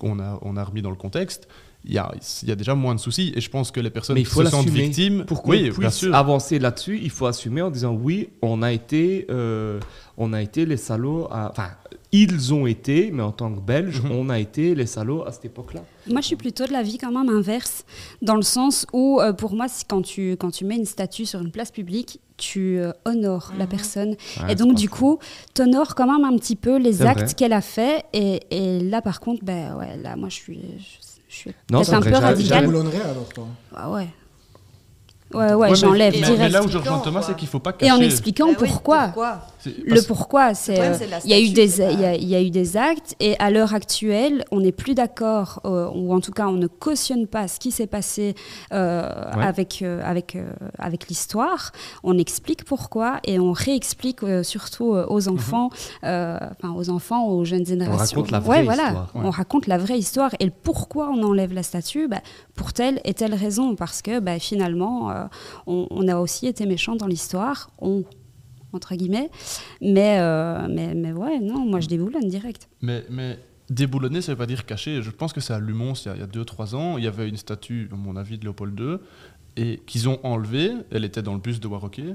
on, a remis dans le contexte, il y a, il y a déjà moins de soucis. Et je pense que les personnes Mais il qui se sentent victimes, Pour qu'on oui, bien puisse sûr. avancer là-dessus, il faut assumer en disant oui, on a été, euh, on a été les salauds. à- Enfin, ils ont été, mais en tant que Belges, Mhm. on a été les salauds à cette époque-là. Moi, je suis plutôt de l'avis quand même inverse, dans le sens où, euh, pour moi, quand tu, quand tu mets une statue sur une place publique, tu euh, honores la Mhm. personne. Ouais, et donc, du coup, tu honores quand même un petit peu les actes qu'elle a fait. Et, et là, par contre, ben, ouais, là, moi, je suis, je, je suis Non, peut-être c'est un peu radicale. boulonnerais alors, toi Ah ouais. Ouais, ouais, mais- j'enlève direct. mais là où je rejoins Thomas, c'est qu'il faut pas Et en cacher. expliquant oui, pourquoi. pourquoi? Le pourquoi, c'est euh, il y a eu des il y a, il y a eu des actes et à l'heure actuelle, on n'est plus d'accord euh, ou en tout cas on ne cautionne pas ce qui s'est passé euh, Ouais. avec euh, avec euh, avec l'histoire. On explique pourquoi et on réexplique euh, surtout aux enfants, euh, enfin aux enfants, aux jeunes générations. raconte la vraie ouais, voilà, histoire, ouais. on raconte la vraie histoire et le pourquoi on enlève la statue, bah, pour telle et telle raison parce que bah, finalement euh, on, on a aussi été méchant dans l'histoire. On entre guillemets. Mais, euh, mais, mais ouais, non, moi je déboulonne direct. Mais, mais déboulonner, ça veut pas dire cacher. Je pense que c'est à Lumons, il y a- il y a 2-3 ans, il y avait une statue, à mon avis, de Léopold II, et qu'ils ont enlevée. Elle était dans le buste de Warroquet,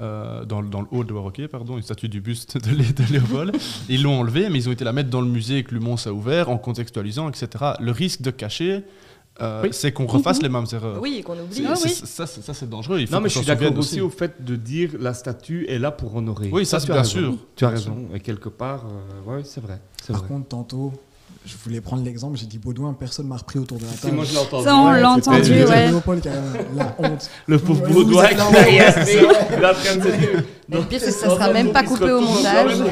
euh, dans, le- dans le haut de Warroquet, pardon, une statue du buste de, Lé- de Léopold. <laughs> ils l'ont enlevée, mais ils ont été la mettre dans le musée que Lumons a ouvert, en contextualisant, etc. Le risque de cacher, euh, Oui. c'est qu'on refasse les mêmes erreurs. Oui, qu'on oublie. Ah oui. Ça, c'est- ça, c'est dangereux. Il faut Non, mais je suis d'accord aussi au fait de dire la statue est là pour honorer. Oui, ça, c'est tu as bien raison. sûr. Tu as raison. Et quelque part, euh, ouais, c'est vrai. Par vrai. contre, tantôt, je voulais prendre l'exemple, j'ai dit Baudouin, personne m'a repris autour de la Si, table. moi, je l'ai entendu. Ça, on l'a entendu, C'est ouais. Léopold qui a la honte. <laughs> Le pauvre Baudouin qui fait. Il dire. Mais le pire, c'est que ça sera même pas coupé au montage. <laughs>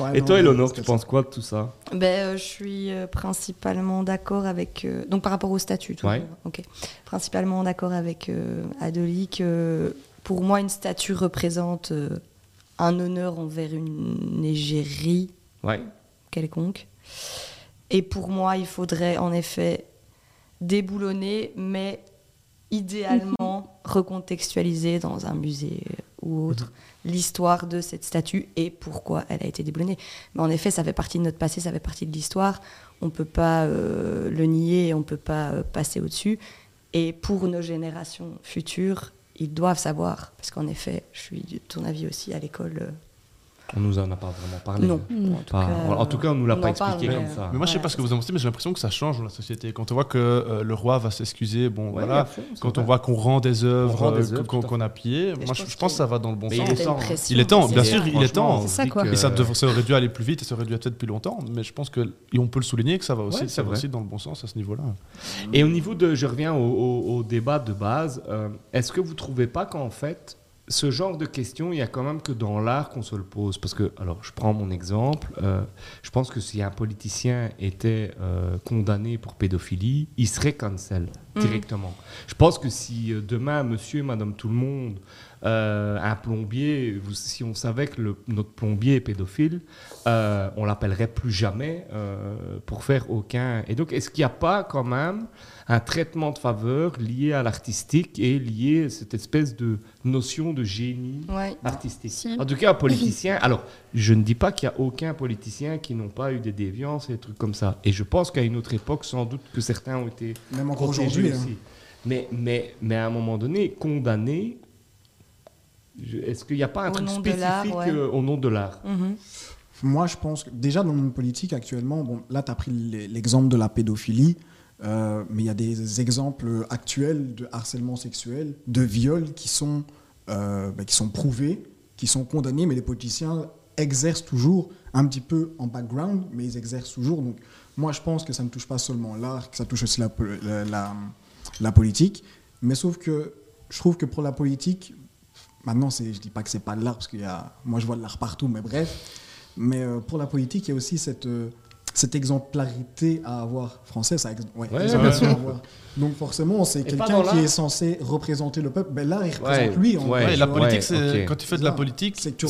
Ouais, Et non, toi, Eleonore, tu penses quoi de tout ça? Ben, euh, je suis euh, principalement d'accord avec. euh, donc, par rapport au statut, toujours. Ouais. Ok. Principalement d'accord avec euh, Adoli que pour moi, une statue représente euh, un honneur envers une égérie Ouais. quelconque. Et pour moi, il faudrait en effet déboulonner, mais idéalement recontextualiser dans un musée ou autre l'histoire de cette statue et pourquoi elle a été déboulonnée. Mais en effet, ça fait partie de notre passé, ça fait partie de l'histoire. On ne peut pas euh, le nier et on ne peut pas euh, passer au-dessus. Et pour nos générations futures, ils doivent savoir. Parce qu'en effet, je suis de ton avis aussi à l'école. On nous en a pas vraiment parlé. Non. Mm. En tout Pas- cas, en tout cas, on nous l'a pas parle, expliqué mais- comme ça. Mais moi, je sais Ouais, pas ce que vous en pensez, mais j'ai l'impression que ça change dans la société. Quand on voit que euh, le roi va s'excuser, bon, Ouais, voilà. Quand on vrai. voit qu'on rend des œuvres, euh, qu'on a pillées, moi, je je, pense je pense que ça va dans le bon Mais sens. il est temps. pressions, Il est temps, c'est bien sûr, il est temps. Ça, quoi. Et ça, dev- ça aurait dû aller plus vite et ça aurait dû être fait depuis longtemps. Mais je pense que et on peut le souligner que ça va aussi, ça va aussi dans le bon sens à ce niveau-là. Et au niveau de, je reviens au débat de base, euh, est-ce que vous trouvez pas qu'en fait, ce genre de questions, il y a quand même que dans l'art qu'on se le pose Parce que, alors, je prends mon exemple, euh, je pense que si un politicien était euh, condamné pour pédophilie, il serait cancel Mhm. directement. Je pense que si euh, demain, monsieur et madame tout le monde, euh, un plombier, si on savait que le- notre plombier est pédophile, on l'appellerait plus jamais pour faire aucun. Et donc, est-ce qu'il n'y a pas quand même un traitement de faveur lié à l'artistique et lié à cette espèce de notion de génie Ouais. artistique Si. En tout cas, un politicien. <laughs> alors, je ne dis pas qu'il n'y a aucun politicien qui n'ont pas eu des déviances et des trucs comme ça. Et je pense qu'à une autre époque, sans doute que certains ont été Même encore aujourd'hui. hein. aussi. Mais, mais, mais à un moment donné, condamné, je- est-ce qu'il n'y a pas un Au truc spécifique ouais. euh, au nom de l'art? Mhm. Moi, je pense que déjà dans le monde politique actuellement, bon, là, tu as pris l'e- l'exemple de la pédophilie, euh, mais il y a des exemples actuels de harcèlement sexuel, de viol qui sont, euh, bah, qui sont prouvés, qui sont condamnés, mais les politiciens exercent toujours un petit peu en background, mais ils exercent toujours. Donc, moi, je pense que ça ne touche pas seulement l'art, que ça touche aussi la, po- la, la- la politique. Mais sauf que je trouve que pour la politique, maintenant, je dis pas que c'est pas de l'art, parce que moi, je vois de l'art partout, mais bref. Mais euh, pour la politique, il y a aussi cette, cette exemplarité à avoir. Français, ça ex- ouais, Ouais, à avoir. Donc forcément, c'est quelqu'un qui est censé représenter le peuple. Ben là, il représente Ouais, lui. En tu la politique, Ouais, c'est ok. quand tu fais de C'est la politique, C'est tu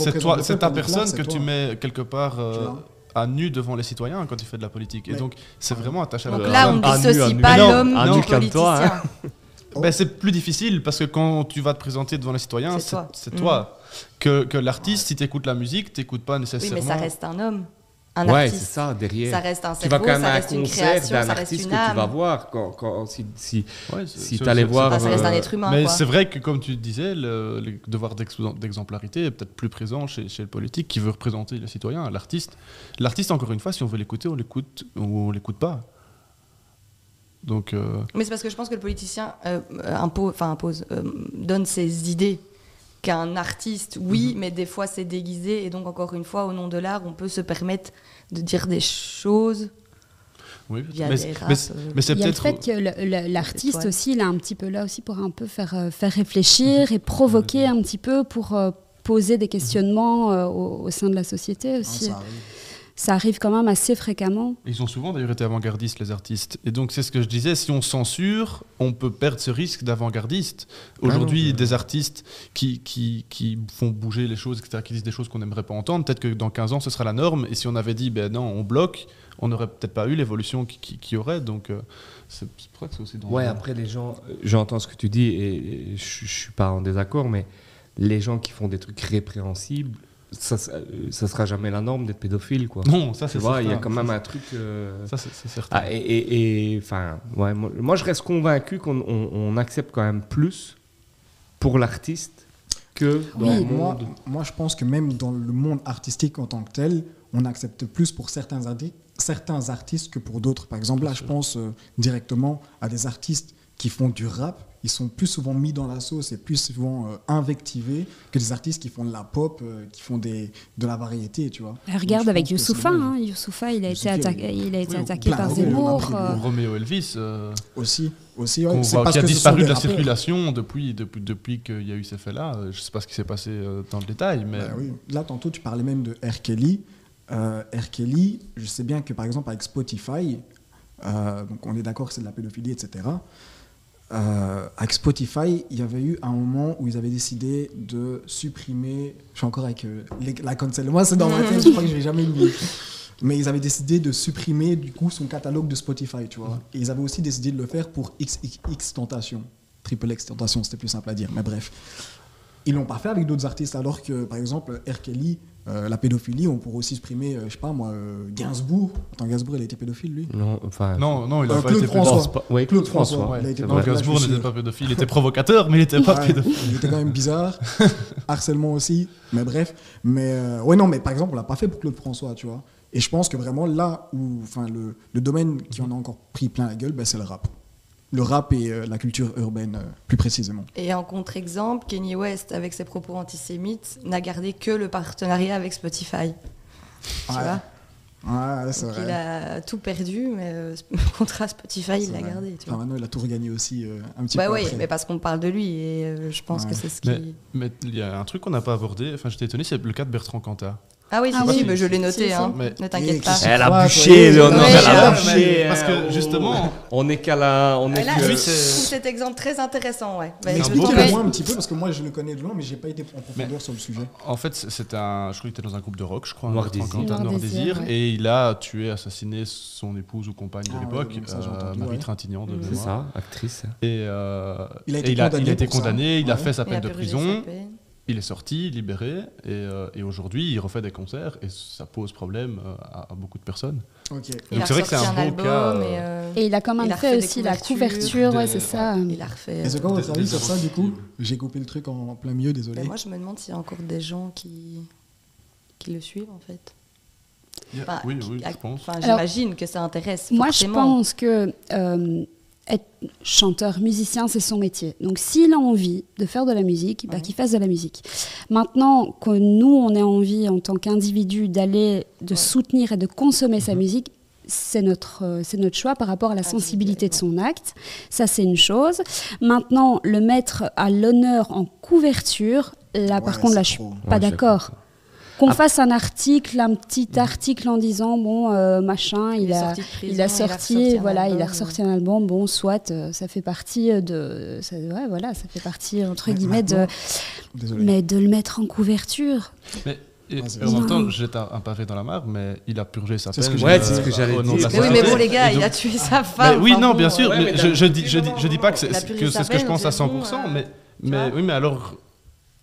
ta personne que tu toi. mets quelque part euh, Tu à nu devant les citoyens quand tu fais de la politique. Et donc, c'est vraiment attaché à la Donc là, on ne dissocie pas l'homme du politicien. <laughs> Ben, c'est plus difficile parce que quand tu vas te présenter devant les citoyens, C'est toi. toi. Que, que l'artiste, si tu écoutes la musique, tu n'écoutes pas Oui, nécessairement. mais ça reste un homme, un Ouais, artiste. c'est ça, derrière. Ça reste un tu vas cerveau, quand même ça un reste une création, d'un ça reste artiste une que tu vas âme. voir quand, quand- si, si, Ouais, si t'allais c'est- voir, Enfin, ça reste un euh, être humain. Mais quoi. c'est vrai que, comme tu disais, le, le devoir d'ex- d'exemplarité est peut-être plus présent chez, chez le politique qui veut représenter les citoyens, l'artiste. L'artiste, encore une fois, si on veut l'écouter, on l'écoute ou on l'écoute pas. Donc, euh, Mais c'est parce que je pense que le politicien euh, impose, euh, donne ses idées. Qu'un artiste, oui, Mhm. mais des fois c'est déguisé. Et donc, encore une fois, au nom de l'art, on peut se permettre de dire des choses oui, via mais, des mais- raps. euh, mais c'est Il y a le peut-être. fait que l'artiste aussi, il est un petit peu là aussi pour un peu faire, euh, faire réfléchir et provoquer un petit peu pour euh, poser des questionnements euh, au, au sein de la société Ah, aussi. ça. Ça arrive quand même assez fréquemment. Ils ont souvent d'ailleurs été avant-gardistes, les artistes. Et donc, c'est ce que je disais, si on censure, on peut perdre ce risque d'avant-gardiste. Aujourd'hui, Ah non, des artistes qui, qui, qui font bouger les choses, etc., qui disent des choses qu'on n'aimerait pas entendre, peut-être que dans 15 ans, ce sera la norme. Et si on avait dit, ben non, on bloque, on n'aurait peut-être pas eu l'évolution qui, qui, qui aurait. Donc, euh, c'est ça que c'est aussi dans Ouais, après les gens, euh, j'entends ce que tu dis et, je, je suis pas en désaccord, mais les gens qui font des trucs répréhensibles, ça, ça, sera jamais la norme d'être pédophile, quoi. Non, ça c'est vois, il y a certain. quand même un truc. euh, Ça, c'est certain. Ah, et- enfin, ouais, moi, moi, je reste convaincu qu'on on- on accepte quand même plus pour l'artiste que dans Oui, le Moi, monde. moi, je pense que même dans le monde artistique en tant que tel, on accepte plus pour certains, arti- certains artistes que pour d'autres. Par exemple, là, je pense euh, directement à des artistes qui font du rap. Ils sont plus souvent mis dans la sauce et plus souvent euh, invectivés que des artistes qui font de la pop, euh, qui font des, de la variété, tu vois. Euh, Regarde avec Youssoufa, hein. Youssoufa, il a été attaqué, il a été oui, attaqué par Zemmour. euh, Ou Roméo Elvis, euh, Aussi, aussi ouais, c'est voit- parce qui a que disparu de la rappeurs. circulation depuis, depuis, depuis qu'il y a eu ces faits-là. Je ne sais pas ce qui s'est passé dans le détail, mais Bah oui. Là, tantôt, tu parlais même de R. Kelly. Euh, R. Kelly, je sais bien que par exemple avec Spotify, euh, donc on est d'accord que c'est de la pédophilie, etc. Euh, avec Spotify, il y avait eu un moment où ils avaient décidé de supprimer. Je suis encore avec euh, la cancel. Moi, c'est dans ma tête, je crois que je vais jamais oublier. Mais ils avaient décidé de supprimer du coup son catalogue de Spotify, tu vois. Et ils avaient aussi décidé de le faire pour XXX Tentation. Triple X Tentation, c'était plus simple à dire, mais bref. Ils l'ont pas fait avec d'autres artistes, alors que, par exemple, R. Kelly, euh, la pédophilie, on pourrait aussi exprimer, euh, je sais pas moi, euh, Gainsbourg. Attends, Gainsbourg, il a été pédophile, lui Non, enfin. Non, non, il a Euh, pas Claude été François. pas. Ouais, Claude François. Il a été le Gainsbourg n'était pas pédophile, il était provocateur, mais il n'était pas Ouais, pédophile. Il était quand même bizarre. <laughs> Harcèlement aussi. Mais bref. Mais euh, ouais, non, mais par exemple, on l'a pas fait pour Claude François, tu vois. Et je pense que vraiment là où, enfin, le, le domaine qui en a encore pris plein la gueule, ben, c'est le rap. Le rap et euh, la culture urbaine, euh, plus précisément. Et en contre-exemple, Kanye West, avec ses propos antisémites, n'a gardé que le partenariat avec Spotify. Tu Ouais. vois Ouais, c'est Donc, vrai. Il a tout perdu, mais euh, <laughs> le contrat Spotify, il l'a gardé. Tu Enfin, vois. maintenant, il a tout regagné aussi euh, un petit Bah peu oui, après. mais parce qu'on parle de lui et euh, je pense Ouais. que c'est ce qui. Mais il y a un truc qu'on n'a pas abordé, enfin j'étais étonné, c'est le cas de Bertrand Cantat. Ah oui, Ah si, oui. si, mais je l'ai noté, hein. Mais- ne t'inquiète pas. Elle a ouais, Léonore, elle a ouais, bûché. parce que, hein. justement- On est qu'à la. On est là, que- je trouve c'est- cet exemple très intéressant, ouais. Bah. Expliquez-le-moi un petit peu, parce que moi, je le connais de loin, mais j'ai pas été en profondeur sur le sujet. En fait, c'est- un, je crois qu'il était dans un groupe de rock, je crois, Noir Désir. Noir Noir Désir, Désir, ouais. et il a tué, assassiné son épouse ou compagne de Ah ouais, l'époque, euh, Marie. Trintignant de Mm. C'est ça, actrice. Et, euh, Il a été condamné il a fait sa peine de prison. Il est sorti, libéré, et, euh, et aujourd'hui il refait des concerts, et ça pose problème euh, à, à beaucoup de personnes. Donc a c'est vrai que c'est un un beau album cas, euh, et, euh, Et il a quand même fait aussi la couverture, ouais, c'est ça. il a refait. Et c'est quoi votre Des- avis des sur ça, du coup. J'ai coupé le truc en plein milieu, désolé. Mais moi, je me demande s'il y a encore des gens qui, qui le suivent, en fait. Enfin, oui, qui- oui, je pense. Enfin, j'imagine que ça intéresse. Moi, je pense que euh, être chanteur, musicien, c'est son métier. Donc, s'il a envie de faire de la musique, bah, Ouais. qu'il fasse de la musique. Maintenant que nous, on ait envie, en tant qu'individu, d'aller, de Ouais. soutenir et de consommer sa Mhm. musique, c'est notre, euh, c'est notre choix par rapport à la sensibilité de son acte. Ça, c'est une chose. Maintenant, le mettre à l'honneur en couverture, là, par contre, là, je suis pas d'accord. Qu'on Ah. fasse un article, un petit article en disant, bon, euh, machin, il, a, prison, il a sorti, ressorti un voilà, il a album. ressorti un album. Bon, soit euh, ça fait partie de, ça, ouais, voilà, ça fait partie entre Mais guillemets de, Désolé. mais de le mettre en couverture. Mais, et, en même temps, jette un, pavé dans la mare, mais il a purgé sa peine. c'est ce que euh, j'allais dire. oui, mais bon, les gars, il a tué sa Mais femme. oui, non, bien sûr, ouais, mais mais je, je dis, je, dis, je dis pas que c'est il a ce que je pense à c'est bon, 100%, euh, mais, mais oui, mais alors,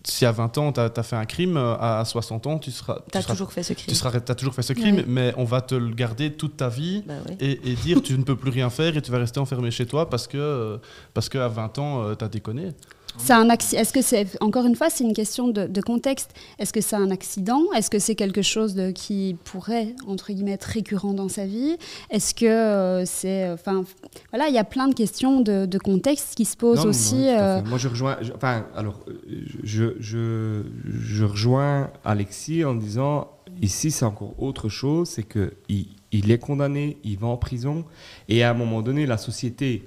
si à 20 ans, tu as, fait un crime, euh, à 60 ans, tu seras. tu seras- toujours fait ce Tu crime. seras, as toujours fait ce crime, mais on va te le garder toute ta vie Bah oui. et, et dire tu ne peux plus rien faire et tu vas rester enfermé chez toi parce que euh, parce qu'à 20 ans, tu as déconné. C'est un Est-ce que c'est encore une fois, c'est une question de, de contexte. Est-ce que c'est un accident? Est-ce que c'est quelque chose de, qui pourrait entre guillemets être récurrent dans sa vie? Est-ce que euh, c'est, enfin, voilà, il y a plein de questions de, de contexte qui se posent Non, aussi. euh. Moi, je rejoins. je- enfin, alors, euh, je, je, je rejoins Alexis en disant ici, c'est encore autre chose. C'est que il, il est condamné, il va en prison, et à un moment donné, la société,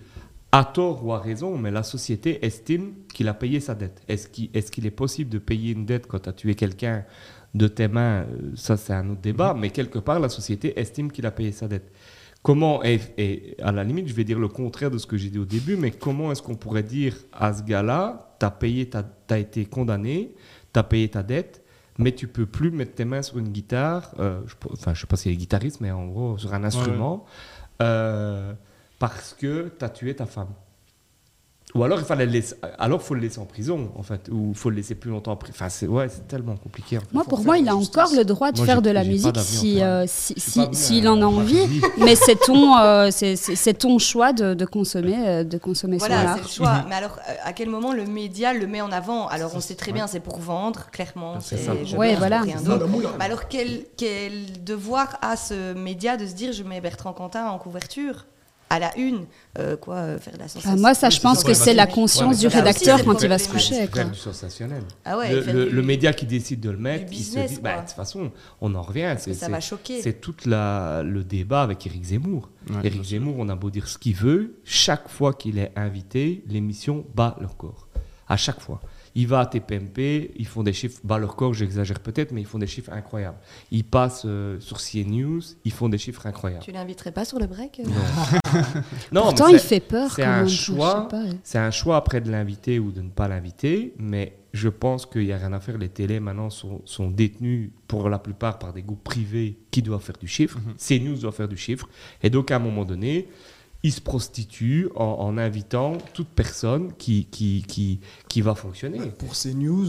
à tort ou à raison, mais la société estime qu'il a payé sa dette. Est-ce qu'il est, est possible de payer une dette quand tu as tué quelqu'un de tes mains? Euh, Ça, c'est un autre débat, mais quelque part, la société estime qu'il a payé sa dette. Comment, et, et à la limite, je vais dire le contraire de ce que j'ai dit au début, mais comment est-ce qu'on pourrait dire à ce gars-là, tu as payé, as été condamné, tu as payé ta dette, mais tu peux plus mettre tes mains sur une guitare, euh, je, enfin, je sais pas si elle est guitariste, mais en gros, sur un instrument, euh, parce que tu as tué ta femme. Ou alors il fallait le laisser, alors faut le laisser en prison en fait, ou faut le laisser plus longtemps en prison. Enfin c'est ouais, c'est tellement compliqué. En fait. Moi, pour moi, il a justice. encore le droit de Moi, faire de la musique si, euh, si, si- s'il en a envie. Mais c'est ton, euh, c'est- ton choix de, de consommer, euh, de consommer son Voilà, art. c'est le choix. Mais alors, euh, à quel moment le média le met en avant Alors, on sait très bien, c'est pour vendre, clairement. C'est Ouais, voilà. rien. Mais alors, quel, quel devoir a ce média de se dire je mets Bertrand Quentin en couverture? À la une euh, Quoi, euh, faire de la sensation Enfin, moi, ça, je pense que c'est la conscience Ouais, du rédacteur quand il va se coucher. C'est Quoi. faire du sensationnel. Ah ouais, le, du- le média qui décide de le mettre, il se business, dit, bah, de toute façon, on en revient. Parce que C'est ça c'est- va choquer. c'est tout la, le débat avec Éric Zemmour. Ouais, Éric. Zemmour, on a beau dire ce qu'il veut, chaque fois qu'il est invité, l'émission bat leur corps. À chaque fois. Il va à TPMP, ils font des chiffres, bat leur corps, j'exagère peut-être, mais ils font des chiffres incroyables. Il passe euh, sur CNews, ils font des chiffres incroyables. Tu l'inviterais pas sur le break euh Non, <laughs> Pourtant, mais il c'est- fait peur c'est quand un choix. pas. C'est un choix après de l'inviter ou de ne pas l'inviter, mais je pense qu'il n'y a rien à faire. Les télés maintenant sont, sont détenues pour la plupart par des groupes privés qui doivent faire du chiffre. Mhm. CNews doit faire du chiffre. Et donc à un moment donné, ils se prostituent en, en invitant toute personne qui, qui, qui, qui va fonctionner. Pour ces news,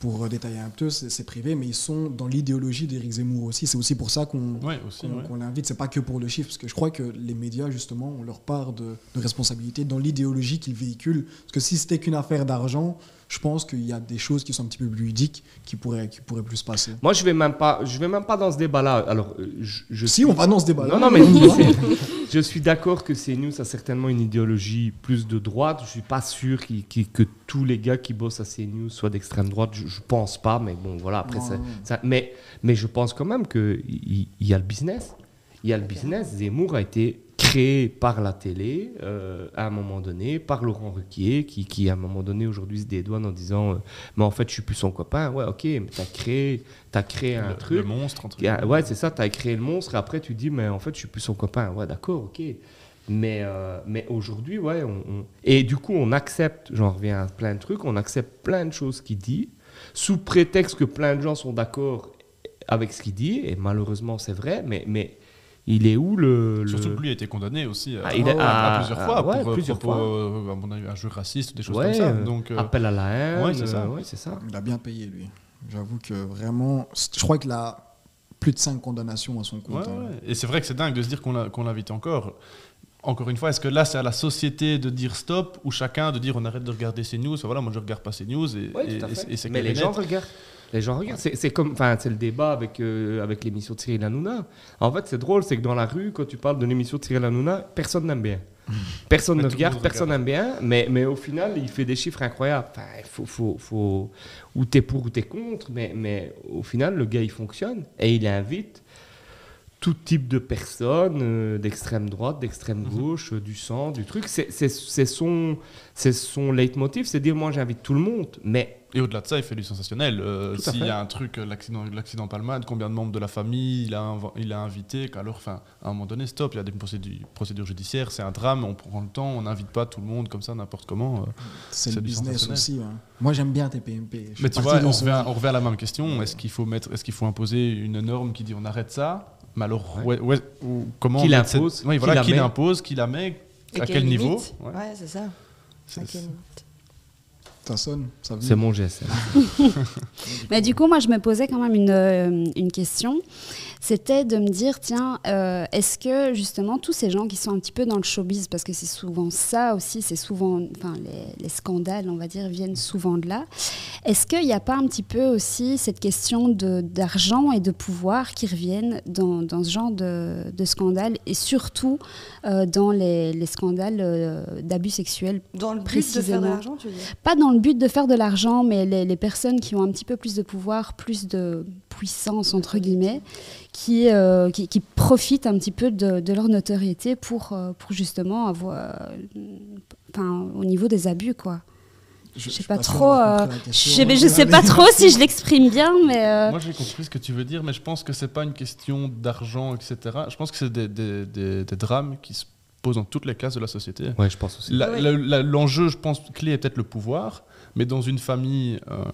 pour euh, détailler un peu, c'est privé, mais ils sont dans l'idéologie d'Éric Zemmour aussi. C'est aussi pour ça qu'on Ouais, aussi. qu'on ouais. qu'on l'invite. C'est pas que pour le chiffre, parce que je crois que les médias, justement, ont leur part de, de responsabilité dans l'idéologie qu'ils véhiculent. Parce que si c'était qu'une affaire d'argent, je pense qu'il y a des choses qui sont un petit peu plus ludiques qui pourraient, qui pourraient plus se passer. Moi, je vais même pas, je vais même pas dans ce débat-là. Alors, euh, je, je Si on va dans ce débat Non, non, mais je suis d'accord que CNews a certainement une idéologie plus de droite. Je suis pas sûr que tous les gars qui bossent à CNews soient d'extrême droite. Je, je pense pas, mais bon, voilà. Après, ça- mais, mais je pense quand même qu'il il il y a le business. Il y a le business. Zemmour a été créé par la télé euh, à un moment donné, par Laurent Ruquier, qui, qui à un moment donné aujourd'hui se dédouane en disant euh, Mais en fait, je suis plus son copain. Ouais, ok, mais tu as créé, as créé un Le, truc. le monstre, entre guillemets. Ouais, c'est ça, tu as créé le monstre et après tu dis, mais en fait, je suis plus son copain. Ouais, d'accord, ok. Mais, euh, mais aujourd'hui, ouais, on, on- Et du coup, on accepte, j'en reviens à plein de trucs, on accepte plein de choses qu'il dit, sous prétexte que plein de gens sont d'accord avec ce qu'il dit, et malheureusement, c'est vrai, mais, mais il est où le. le- Surtout que lui a été condamné aussi euh, Ah, il à, plusieurs fois ouais, pour, plusieurs pour, fois. euh, à mon avis, un jeu raciste ou des choses Ouais, comme ça. euh, Donc, euh, appel à la haine. ouais, c'est ça. euh, ouais, c'est ça. Il a bien payé, lui. J'avoue que vraiment, je crois qu'il a plus de 5 condamnations à son ouais, compte. hein. ouais. Et c'est vrai que c'est dingue de se dire qu'on l'a- qu'on l'invite encore. Encore une fois, est-ce que là, c'est à la société de dire stop ou chacun de dire on arrête de regarder ces news? Voilà, moi je regarde pas ces news et, Ouais, et- et- c'est Mais les gens regardent. Les gens regardent. C'est comme, enfin, c'est le débat avec euh, avec l'émission de Cyril Hanouna. En fait, c'est drôle, c'est que dans la rue, quand tu parles de l'émission de Cyril Hanouna, personne n'aime bien. <laughs> Personne ne regarde, personne n'aime bien, mais, mais au final, il fait des chiffres incroyables. Enfin, faut, faut, faut, ou t'es pour ou t'es contre, mais, mais au final, le gars, il fonctionne et il invite tout type de personnes, euh, d'extrême droite, d'extrême gauche, euh, du centre, du truc. C'est son, c'est son leitmotiv, c'est dire moi j'invite tout le monde, mais Et au-delà de ça, il fait du sensationnel. Euh, S'il y a un truc, euh, l'accident l'accident Palmade, combien de membres de la famille il a, inv- il a invité enfin, à un moment donné, stop, il y a des procédures, procédures judiciaires, c'est un drame, on prend le temps, on n'invite pas tout le monde comme ça, n'importe comment. euh. C'est le business aussi. hein. Moi, j'aime bien TPMP. Je Mais tu vois, on revient, on revient à la même question. Est-ce qu'il faut, mettre, est qu'il faut imposer une norme qui dit on arrête ça Mais alors, ouais, ouais, ou comment Qui cette- l'impose Qui voilà, l'impose, qui la met, Et à quel niveau Ouais. Ouais, c'est ça. C'est- À quelle limite Ça sonne, ça vient. c'est mon geste. <laughs> Mais du coup, moi, je me posais quand même une, euh, une question. C'était de me dire, tiens, euh, est-ce que justement tous ces gens qui sont un petit peu dans le showbiz, parce que c'est souvent ça aussi, c'est souvent, enfin, les, les scandales, on va dire, viennent souvent de là. Est-ce qu'il n'y a pas un petit peu aussi cette question d'argent et de pouvoir qui reviennent dans, dans ce genre de, de scandales et surtout euh, dans les, les scandales euh, d'abus sexuels Dans le but de faire de l'argent, tu veux dire? Pas dans le but de faire de l'argent, mais les, les personnes qui ont un petit peu plus de pouvoir, plus de puissance, entre guillemets, qui, euh, qui, qui profitent un petit peu de, de leur notoriété pour, euh, pour justement avoir. euh, Enfin, au niveau des abus, quoi. Je sais suis pas trop, euh, Je question. sais, mais je sais pas trop si je l'exprime bien, mais. euh, Moi, j'ai compris ce que tu veux dire, mais je pense que c'est pas une question d'argent, etc. Je pense que c'est des, des- des- des drames qui se posent dans toutes les classes de la société. Ouais, je pense aussi. L'enjeu, je pense, clé est peut-être le pouvoir, mais dans une famille, euh,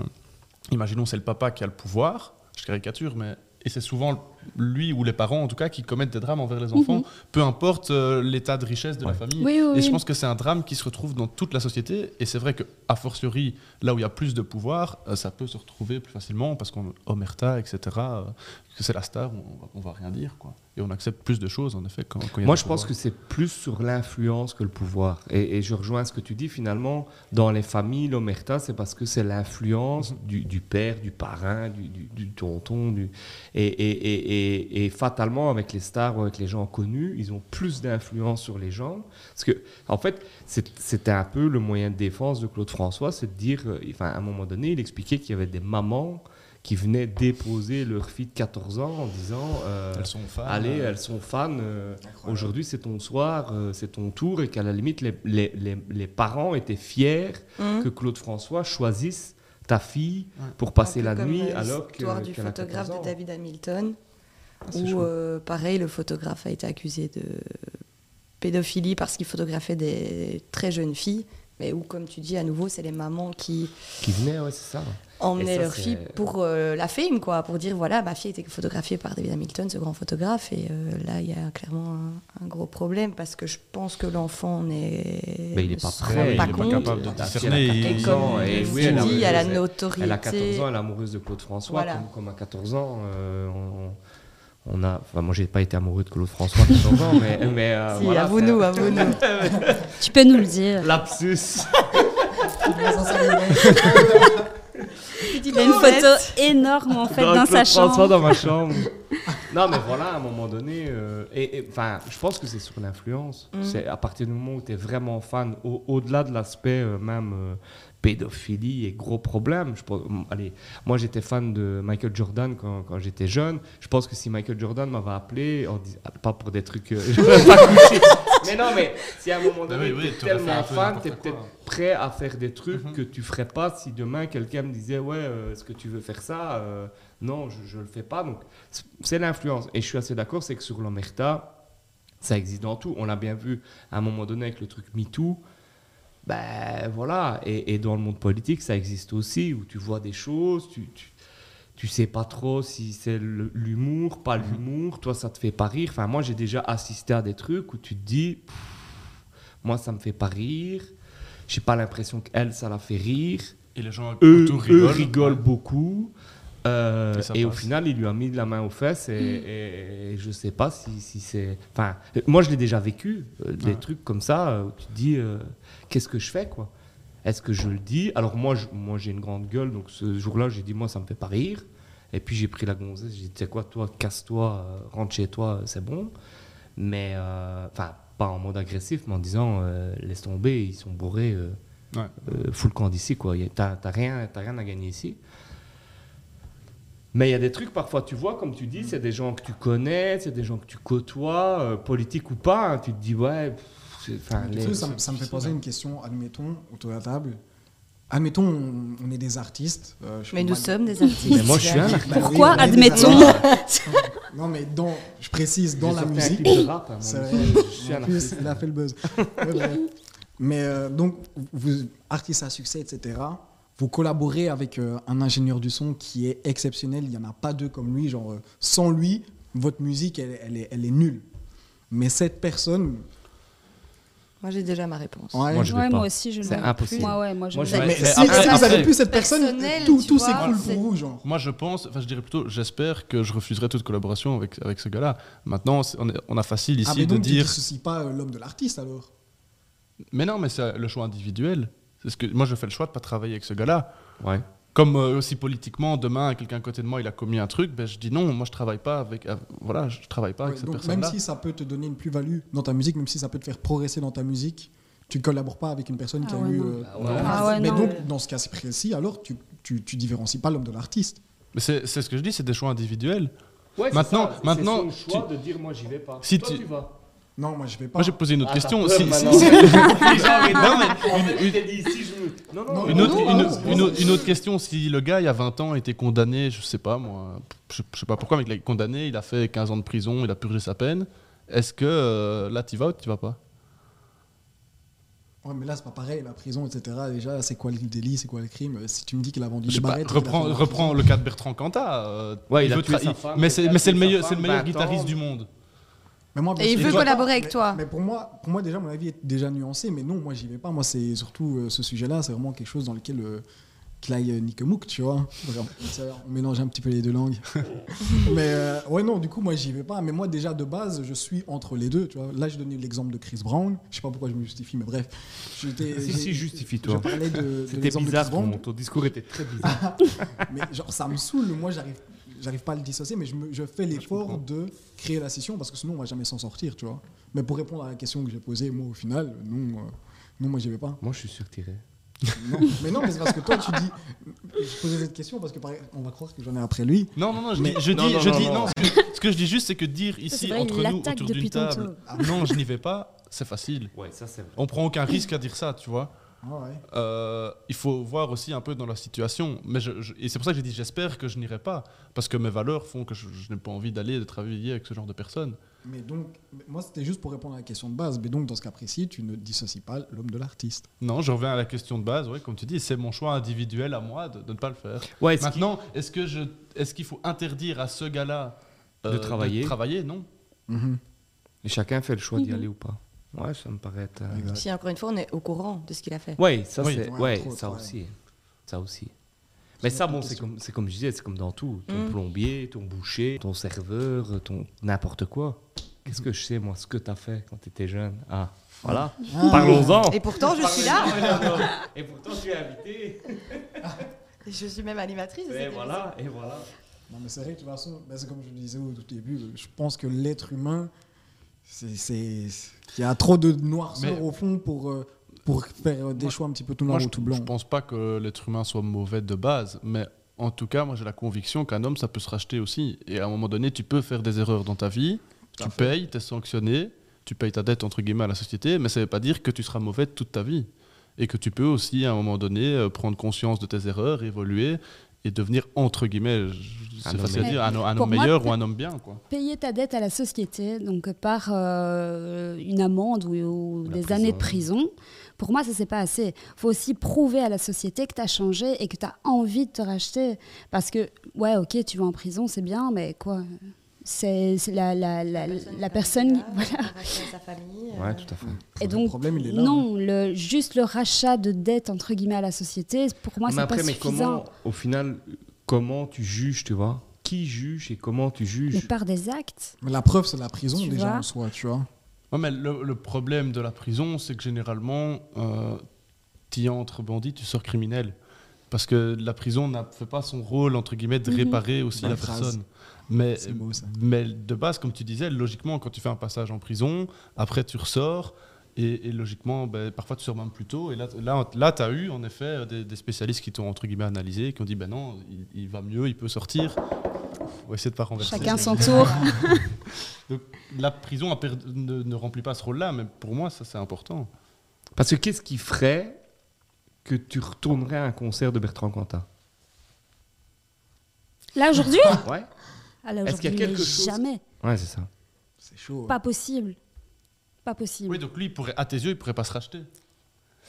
imaginons c'est le papa qui a le pouvoir, je caricature, mais et c'est souvent lui ou les parents en tout cas qui commettent des drames envers les enfants, Mhm. peu importe euh, l'état de richesse de la famille. Oui, oui, Et je pense que c'est un drame qui se retrouve dans toute la société. Et c'est vrai que, a fortiori, là où il y a plus de pouvoir, euh, ça peut se retrouver plus facilement parce qu'on omerta, etc. que c'est la star, on, va- on va rien dire, quoi. Et on accepte plus de choses, en effet, quand, Moi, je pense pouvoir. que c'est plus sur l'influence que le pouvoir. Et, et je rejoins ce que tu dis, finalement, dans les familles, l'omerta, c'est parce que c'est l'influence du, du père, du parrain, du, du- du tonton. Du... Et, et- fatalement, avec les stars ou avec les gens connus, ils ont plus d'influence sur les gens. Parce que, en fait, c'était un peu le moyen de défense de Claude François, c'est de dire, euh, enfin, à un moment donné, il expliquait qu'il y avait des mamans qui venaient déposer leur fille de 14 ans en disant... euh, Elles sont fans. Allez, euh, elles sont fans. euh, Incroyable. Aujourd'hui, c'est ton soir, euh, c'est ton tour, et qu'à la limite, les, les- les- les parents étaient fiers Hum. que Claude François choisisse ta fille Ouais. pour passer la nuit euh, alors que l'histoire du photographe 14 ans. de David Hamilton, c'est où euh, pareil, le photographe a été accusé de pédophilie parce qu'il photographiait des très jeunes filles. Mais où, comme tu dis, à nouveau, c'est les mamans qui Qui venait, ouais, c'est ça. emmenaient ça, leur fille pour euh, la fame, quoi, pour dire voilà, ma fille était photographiée par David Hamilton, ce grand photographe, et euh, là, il y a clairement un, un gros problème parce que je pense que l'enfant n'est. Mais il pas prêt, il pas capable de La discerner, a Et 14 comme ans, et oui, elle a- dis, elle a elle- notoriété. Elle a 14 ans, elle est amoureuse de Claude François, Voilà. comme, comme à 14 ans. euh, on, on a, enfin, moi, j'ai pas été amoureux de Claude François à 14 ans, mais, <laughs> mais euh, Si, voilà, avoue-nous, avoue-nous. <laughs> Tu peux nous le dire. Lapsus. Il a une photo énorme en fait dans, sa Claude François chambre. dans ma chambre. <laughs> non, mais voilà, à un moment donné, euh, et, enfin, je pense que c'est sur l'influence. Mm. C'est à partir du moment où tu es vraiment fan, au- au-delà de l'aspect euh, même euh, pédophilie et gros problème. Je pense, mm, allez, moi j'étais fan de Michael Jordan quand, quand j'étais jeune. Je pense que si Michael Jordan m'avait appelé, ah, pas pour des trucs, euh, <laughs> je pas mais non, mais si à un moment donné, oui, t'aurais fait tellement fan, t'es quoi. peut-être prêt à faire des trucs Mhm. que tu ferais pas si demain quelqu'un me disait ouais euh, est-ce que tu veux faire ça Euh, non je, je le fais pas donc c'est l'influence et je suis assez d'accord c'est que sur l'omerta ça existe dans tout on l'a bien vu à un moment donné avec le truc MeToo ben voilà et, et dans le monde politique ça existe aussi où tu vois des choses tu, tu tu sais pas trop si c'est l'humour, pas l'humour, toi ça te fait pas rire. Enfin, moi j'ai déjà assisté à des trucs où tu te dis, Pff, moi ça me fait pas rire, j'ai pas l'impression qu'elle ça la fait rire. Et les gens Eux, rigolent. rigolent Ouais. beaucoup. Euh, Et au final, il lui a mis de la main aux fesses et, et- et je sais pas si, si c'est. Enfin, moi je l'ai déjà vécu, euh, des trucs comme ça euh, où tu te dis euh, qu'est-ce que je fais quoi? Est-ce que je le dis? Alors moi, je- moi j'ai une grande gueule, donc ce jour-là j'ai dit moi ça me fait pas rire. Et puis j'ai pris la gonzesse, j'ai dit tu sais quoi, toi casse-toi, rentre chez toi, c'est bon. Mais euh, enfin pas en mode agressif, mais en disant euh, laisse tomber, ils sont bourrés. euh, Ouais. euh, fous le camp d'ici, quoi. T'as t'as rien, t'as rien à gagner ici. Mais il y a des trucs, parfois, tu vois, comme tu dis, c'est des gens que tu connais, c'est des gens que tu côtoies, euh, politique ou pas. hein, tu te dis, ouais. pff, les- sais, ça, me- ça me fait poser une question, admettons, autour de la table. Admettons, on, on est des artistes. euh, Mais nous sommes des artistes. Mais moi, je suis un artiste. Bah oui, Pourquoi admettons. <laughs> Non, mais dans, je précise, dans la un musique. de rap, hein, vrai. je suis un artiste. il a fait le buzz. <laughs> Ouais, ouais. Mais euh, donc, vous, artiste à succès, etc., vous collaborez avec euh, un ingénieur du son qui est exceptionnel. Il n'y en a pas deux comme lui. Genre, euh, sans lui, votre musique, elle, elle est, elle est nulle. Mais cette personne. Moi, j'ai déjà ma réponse. ouais, Moi, je Ouais, pas. moi aussi, je C'est impossible. Moi, ouais, moi, je Moi, je- mais si, après- si vous après- avez plus cette personne, tout, tu tout s'écroule pour vous, genre. Moi, je pense, enfin, je dirais plutôt, j'espère que je refuserai toute collaboration avec, avec ce gars-là. Maintenant, c'est- on, est- on a facile ici ah, mais de donc, tu dire. dissocies pas euh, l'homme de l'artiste, alors? Mais non, mais c'est le choix individuel. C'est ce que moi, je fais le choix de pas travailler avec ce gars-là. Ouais. Comme euh, aussi politiquement, demain, quelqu'un à côté de moi, il a commis un truc, ben, je dis non, moi, je travaille pas avec. av- voilà, je travaille pas avec cette donc, même personne-là. si ça peut te donner une plus-value dans ta musique, même si ça peut te faire progresser dans ta musique, tu ne collabores pas avec une personne qui Ah a ouais, eu. euh, Ah ouais. Ah ouais, mais non. donc, dans ce cas précis, alors, tu, tu, tu différencies pas l'homme de l'artiste. Mais c'est c'est ce que je dis, c'est des choix individuels. Ouais, c'est Maintenant- ça, c'est maintenant, son choix tu- de dire, moi, j'y vais pas. Si Toi, tu- tu vas. Non, moi, je vais pas. Moi, j'ai posé une autre Ah, question. peur Si- <laughs> <laughs> une- autre, question, si le gars, il y a 20 ans, était condamné, je sais pas moi, je, je sais pas pourquoi, mais il est condamné, il a fait 15 ans de prison, il a purgé sa peine, est-ce que euh, là, tu vas ou tu vas pas? Ouais, mais là, c'est pas pareil, la prison, etc. Déjà, c'est quoi le délit, c'est quoi le crime? Si tu me dis qu'il a vendu Je des sais pas, barrettes. reprends, reprends le cas de Bertrand Cantat. euh, Ouais, il a veut sa femme, mais c'est il le meilleur, femme, c'est le meilleur 20 guitariste du monde. Mais moi, Et il veut collaborer avec toi. Mais pour moi, pour moi, déjà, mon avis est déjà nuancé. Mais non, moi, j'y vais pas. Moi, c'est surtout euh, ce sujet-là, c'est vraiment quelque chose dans lequel euh, qu'il aille euh, nique mouk, tu vois. On mélange un petit peu les deux langues. <laughs> mais euh, ouais, non, du coup, moi, j'y vais pas. Mais moi, déjà, de base, je suis entre les deux, tu vois. Là, je donnais l'exemple de Chris Brown. Je sais pas pourquoi je me justifie, mais bref. Si, j'ai- si, justifie-toi. Je parlais de, de C'était l'exemple de bizarre, Chris Brown. ton, ton discours était très bizarre. <laughs> Mais genre, ça me saoule. Moi, j'arrive, j'arrive pas à le dissocier, mais je, me- je fais l'effort comprends. de créer la scission parce que sinon, on va jamais s'en sortir, tu vois. Mais pour répondre à la question que j'ai posée, moi, au final, non, euh, non moi, j'y vais pas. Moi, je suis surtiré. Non. Mais non, mais c'est parce que toi, tu dis. Je posais cette question parce que pareil, on va croire que j'en ai après lui. Non, non, non, je Mais- dis, je Non, dis, non, je non, dis- non. non, ce, que, ce que je dis juste, c'est que dire ici, vrai, il entre nous, l'attaque autour d'une table, tantôt. non, je n'y vais pas, c'est facile. Ouais, ça, c'est vrai. On prend aucun risque à dire ça, tu vois. Ah ouais. Euh, il faut voir aussi un peu dans la situation. Mais je- je- et c'est pour ça que j'ai dit j'espère que je n'irai pas. Parce que mes valeurs font que je, je n'ai pas envie d'aller de travailler avec ce genre de personnes. Mais donc, moi, c'était juste pour répondre à la question de base. Mais donc, dans ce cas précis, tu ne dissocies pas l'homme de l'artiste. Non, je reviens à la question de base. Ouais, comme tu dis, c'est mon choix individuel à moi de, de ne pas le faire. Ouais, Maintenant, est-ce qu'il faut interdire à ce gars-là euh, De travailler? travailler Non. Et chacun fait le choix d'y Mhm. aller ou pas. Ouais, ça me paraît être. euh. Si encore une fois, on est au courant de ce qu'il a fait. Ouais, ça Oui. c'est. Ouais, ça ouais. aussi. Ça aussi. Mais ça, bon, c'est comme, c'est comme je disais, c'est comme dans tout. Ton Mm. plombier, ton boucher, ton serveur, ton n'importe quoi. Qu'est-ce que je sais, moi, ce que tu as fait quand tu étais jeune? Ah, voilà. Ah. Parlons-en. Et pourtant, je suis là. <laughs> Et pourtant, tu es invité. Et <laughs> Je suis même animatrice. Et voilà, et voilà. Non, mais c'est vrai de toute façon, ben, c'est comme je le disais au tout début, je pense que l'être humain, il y a trop de noirceur Mais- au fond pour, euh, pour faire euh, des Moi, choix un petit peu tout noir Moi, ou tout blanc. je pense pas que l'être humain soit mauvais de base, mais en tout cas, moi j'ai la conviction qu'un homme, ça peut se racheter aussi. Et à un moment donné, tu peux faire des erreurs dans ta vie, Tout tu payes, tu es sanctionné, tu payes ta dette entre guillemets à la société, mais ça veut pas dire que tu seras mauvais toute ta vie. Et que tu peux aussi à un moment donné euh, prendre conscience de tes erreurs, évoluer et devenir entre guillemets, c'est homme facile à meilleur. dire, un, homme moi, meilleur ou un homme bien. Quoi. Payer ta dette à la société, donc par euh, une amende ou, des prison. années de prison, pour moi, ça, c'est pas assez. Il faut aussi prouver à la société que tu as changé et que tu as envie de te racheter. Parce que, ouais, ok, tu vas en prison, c'est bien, mais quoi? C'est la, la, la, la personne. Voilà. sa famille. Ouais, euh, tout à fait. Et Le donc, problème, il est là. hein. non, le, juste le rachat de dette, entre guillemets, à la société, pour moi, c'est pas mais suffisant. comment, au final, comment tu juges, tu vois? Qui juge et comment tu Mais juges par des actes. Mais la preuve, c'est la prison Tu déjà en soi, tu vois. Ouais, mais le, le problème de la prison, c'est que généralement, euh, tu y entres bandit, tu sors criminel. Parce que la prison ne fait pas son rôle, entre guillemets, de Mhm. réparer aussi Belle la phrase. personne. Mais, C'est beau, ça. mais de base, comme tu disais, logiquement, quand tu fais un passage en prison, après tu ressors, et, et logiquement, ben, parfois tu sors même plus tôt. Et là, là, là tu as eu en effet des, des spécialistes qui t'ont, entre guillemets, analysé, qui ont dit, ben non, il, il va mieux, il peut sortir. On va essayer de pas renverser. Chacun son tour. <laughs> Donc, la prison a perdu- ne, ne remplit pas ce rôle-là, mais pour moi, ça c'est important. Parce que qu'est-ce qui ferait que tu retournerais à un concert de Bertrand Cantat? Là, aujourd'hui? Ouais. Est-ce qu'il y a aujourd'hui, quelque chose- Jamais. Ouais, c'est ça. C'est chaud. Pas possible. Pas possible. Oui, donc lui, il pourrait, à tes yeux, il pourrait pas se racheter.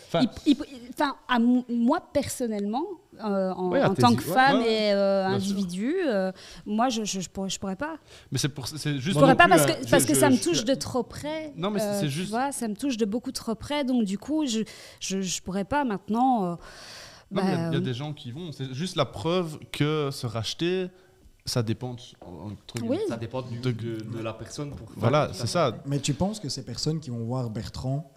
Enfin, Il- il- enfin, à m- moi personnellement, euh, en, Ouais, à en tes tant yeux, que ouais, femme ouais, et euh, bien sûr. individu, euh, moi je, je, je pourrais, je pourrais pas. mais c'est pour, c'est juste. Je pourrais non pas plus, parce hein. que, Je- parce que je- ça me je- touche de trop près. Non, mais c'est- euh, c'est tu juste- vois, ça me touche de beaucoup trop près, donc du coup, je je, je pourrais pas maintenant. euh, Non, mais il y a- bah, il y, a des gens qui vont. C'est juste la preuve que se racheter, ça dépend. entre. Oui. Ça dépend du- De- de, de la personne. Pour Voilà, c'est ça. Mais tu penses que ces personnes qui vont voir Bertrand.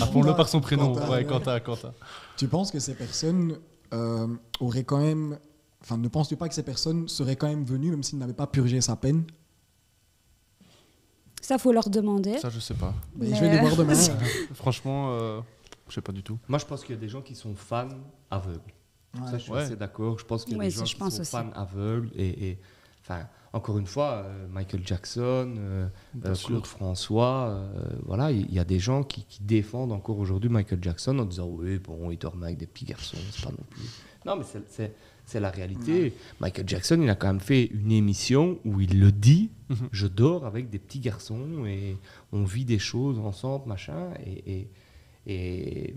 Appelons-le par son prénom. Quentin, ouais. Quentin, Quentin. Tu penses que ces personnes euh, auraient quand même. Enfin, ne penses-tu pas que ces personnes seraient quand même venues, même s'ils n'avaient pas purgé sa peine? Ça faut leur demander. Ça, je sais pas. Mais Mais- Je vais les voir demain. <laughs> Franchement, euh, je sais pas du tout. Moi, je pense qu'il y a des gens qui sont fans aveugles. Ouais. Ça, je suis Ouais. assez d'accord. Je pense qu'il y a Ouais, des gens je qui pense sont aussi. fans aveugles. Et, et- enfin, encore une fois, euh, Michael Jackson, euh, Bien euh, sûr. Claude François, euh, voilà, il y, a des gens qui, qui défendent encore aujourd'hui Michael Jackson en disant oui, bon, il dormait avec des petits garçons, c'est pas non plus. Non, mais c'est- c'est c'est la réalité. Michael Jackson, il a quand même fait une émission où il le dit Mhm. je dors avec des petits garçons et on vit des choses ensemble, machin. Et, et, et-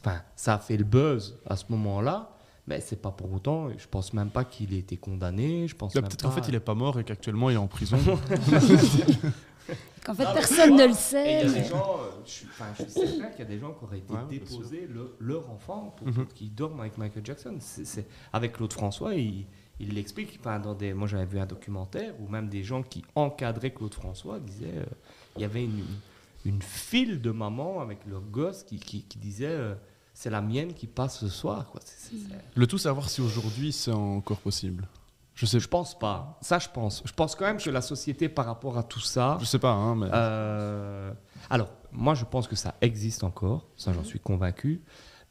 enfin, ça a fait le buzz à ce moment-là. Mais c'est pas pour autant, je pense même pas qu'il ait été condamné. Je pense Peut-être qu'en fait, il est pas mort et qu'actuellement, il est en prison. <laughs> Qu'en fait, Non, personne ne le sait. il y a des gens, euh, je suis, je suis certain qu'il y a des gens qui auraient été Ouais, déposés le- leur enfant pour, Mhm. pour qu'ils dorment avec Michael Jackson. C'est, avec Claude François, il, il l'explique. Enfin, dans des, moi, j'avais vu un documentaire où même des gens qui encadraient Claude François disaient euh, il y avait une, une file de mamans avec leurs gosses qui, qui, qui disaient euh, c'est la mienne qui passe ce soir. Quoi. Le tout, savoir si aujourd'hui, c'est encore possible. Je sais, Je pense pas. Ça, je pense. Je pense quand même que la société, par rapport à tout ça, je sais pas, hein, mais. Euh, alors, moi, je pense que ça existe encore, ça j'en suis convaincu.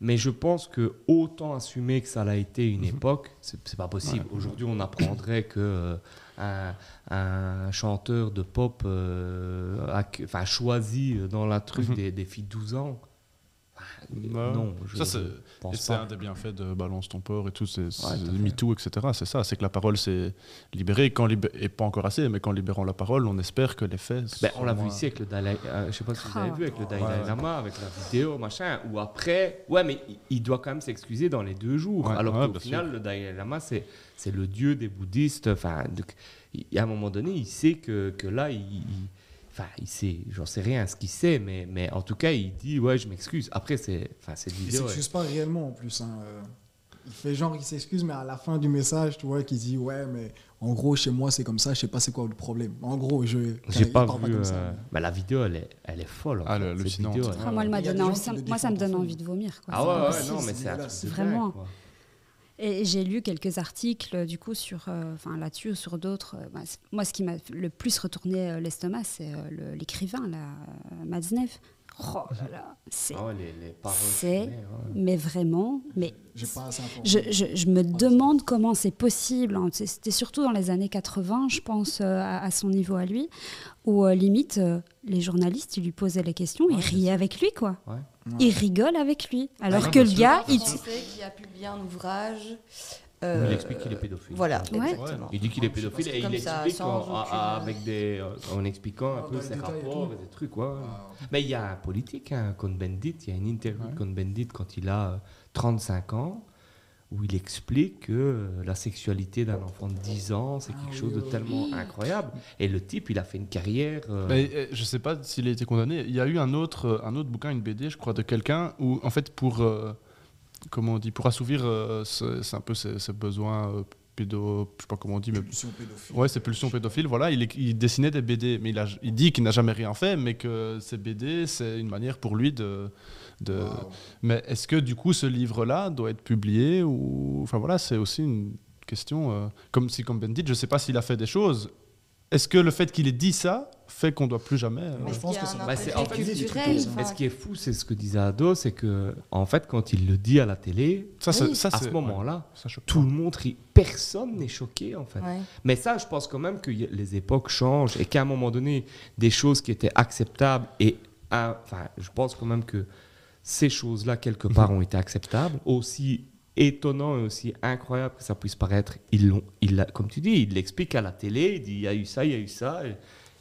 Mais je pense que autant assumer que ça l'a été une époque, c'est c'est pas possible. Aujourd'hui, on apprendrait que euh, un, un chanteur de pop euh, a, choisi dans la truc Mhm. des, des filles de 12 ans. Ouais. non. je- Ça, c'est- un des bienfaits de Balance ton port et tout, c'est fait. MeToo, etc. C'est ça, c'est que la parole s'est libérée, quand libé- et pas encore assez, mais qu'en libérant la parole, on espère que les faits. Ben, on l'a vu ici avec le Dalai euh, Je sais pas si vous avez Ah. vu avec le Dalai Ouais, ouais. Lama, avec la vidéo, machin. Ou après, ouais, mais il- doit quand même s'excuser dans les deux jours. Ouais, alors ouais, qu'au final, sûr. le Dalai Lama, c'est c'est le dieu des bouddhistes. Enfin, à un moment donné, il sait que, que là, il. il- Enfin, il sait, j'en sais rien ce qu'il sait, mais, mais en tout cas, il dit Ouais, je m'excuse. Après, c'est enfin, cette Il s'excuse pas réellement en plus. hein, euh. Il fait genre qu'il s'excuse, mais à la fin du message, tu vois, qu'il dit Ouais, mais en gros, chez moi, c'est comme ça, je sais pas c'est quoi le problème. En gros, je. J'ai il pas parle vu. comme ça. euh, bah, la vidéo, elle est, elle est folle. en Ah, fait. le- vidéo, elle- Ah, moi, elle m'a Il donné envie- moi, ça me donne envie de vomir. quoi. Ah C'est ouais, pas ouais, non, mais c'est c'est Vraiment. quoi. Et j'ai lu quelques articles du coup sur, euh, enfin là-dessus ou sur d'autres. euh, bah, moi, ce qui m'a le plus retourné euh, l'estomac, c'est l'écrivain, euh, Matzneff. Oh là là, c'est, Ah ouais, les, les paroles. C'est- qu'il met, ouais. mais vraiment, mais J'ai pas assez informé. je, je- je me demande comment c'est possible. hein. C'était surtout dans les années 80, je pense, euh, à, à son niveau à lui, où euh, limite euh, les journalistes, ils lui posaient les questions, ils riaient avec lui, quoi. Ouais. Ils rigolent avec lui, alors que le gars, il, Français qui a publié un ouvrage. Il euh, explique qu'il est pédophile. Voilà, Ouais. exactement. Il dit qu'il est pédophile et il ça, explique sans en, aucune, euh, avec des, euh, en expliquant un Ah, peu ses rapports et des trucs. Ouais. Ah, Mais il y a un politique, hein, Cohn-Bendit, il y a une interview de Cohn-Bendit quand il a euh, 35 ans où il explique que euh, la sexualité d'un enfant de 10 ans, c'est Ah quelque oui, chose de tellement incroyable. Et le type, il a fait une carrière. euh, Mais, euh, je sais pas s'il a été condamné. Il y a eu un autre, euh, un autre bouquin, une BD, je crois, de quelqu'un où, en fait, pour, euh, comment on dit, pour assouvir, euh, ce- c'est un peu ses, ses besoins euh, pédo, je sais pas comment on dit, mais Pulsion pédophile. ouais, ses pulsions pédophiles. Voilà, il, dessinait des BD, mais il, a, il dit qu'il n'a jamais rien fait, mais que ces BD, c'est une manière pour lui de. Mais est-ce que du coup, ce livre-là doit être publié ou, enfin voilà, c'est aussi une question. euh, comme si, comme Bendit, je sais pas s'il a fait des choses. Est-ce que le fait qu'il ait dit ça fait qu'on doit plus jamais euh, je Est-ce pense que Bah, c'est- intérêt en fait, culturel, c'est- enfin, Mais ce qui est fou, c'est ce que disait Ado, c'est que en fait, quand il le dit à la télé, Ça, c'est- Oui. ça, à ce moment-là, tout pas. le monde rit. Personne n'est choqué en fait. ouais. Mais ça, je pense quand même que les époques changent et qu'à un moment donné, des choses qui étaient acceptables et enfin, je pense quand même que ces choses-là quelque part ont été acceptables, aussi étonnant et aussi incroyable que ça puisse paraître. Ils l'ont, il comme tu dis, il l'explique à la télé, il dit il y a eu ça, il y a eu ça, et,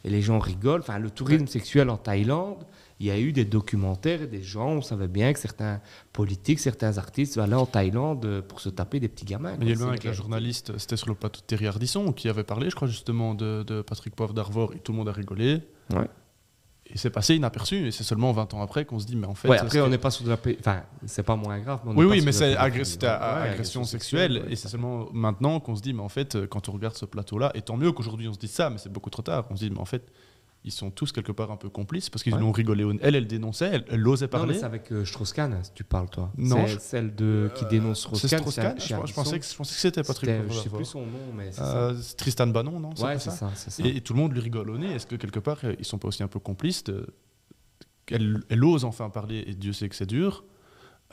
et les gens rigolent. Enfin, le tourisme sexuel en Thaïlande. Il y a eu des documentaires et des gens, on savait bien que certains politiques, certains artistes allaient en Thaïlande euh, pour se taper des petits gamins. Mais il y a C'est avec la journaliste, c'était sur le plateau de Thierry Ardisson, qui avait parlé, je crois, justement, de, de Patrick Poivre d'Arvor, et tout le monde a rigolé. Ouais. Et c'est passé inaperçu, et c'est seulement 20 ans après qu'on se dit, mais en fait. ouais, après, on n'est pas sous de la... pé- Enfin, c'est pas moins grave. mais on Oui, oui, mais c'est c'était agression sexuelle, et c'est seulement maintenant qu'on se dit, mais en fait, quand on regarde ce plateau-là, et tant mieux qu'aujourd'hui on se dise ça, mais c'est beaucoup trop tard, on se dit, mais en fait, ils sont tous quelque part un peu complices, parce qu'ils Ouais. ont rigolé. au- Elle, elle dénonçait, elle, elle osait Non, parler. mais c'est avec euh, Strauss-Kahn, si tu parles, toi. Non, C'est je- celle de... qui dénonce Strauss-Kahn. Strauss-Kahn c'est je, pensais que, c'était Patrick Je sais d'Arvor. plus son nom, mais c'est Euh, c'est Tristan Bannon, non ça. Ouais, c'est ça, c'est ça. Et, et tout le monde lui rigole au nez. Est-ce que quelque part, euh, ils sont pas aussi un peu complices de- elle, elle ose enfin parler, et Dieu sait que c'est dur,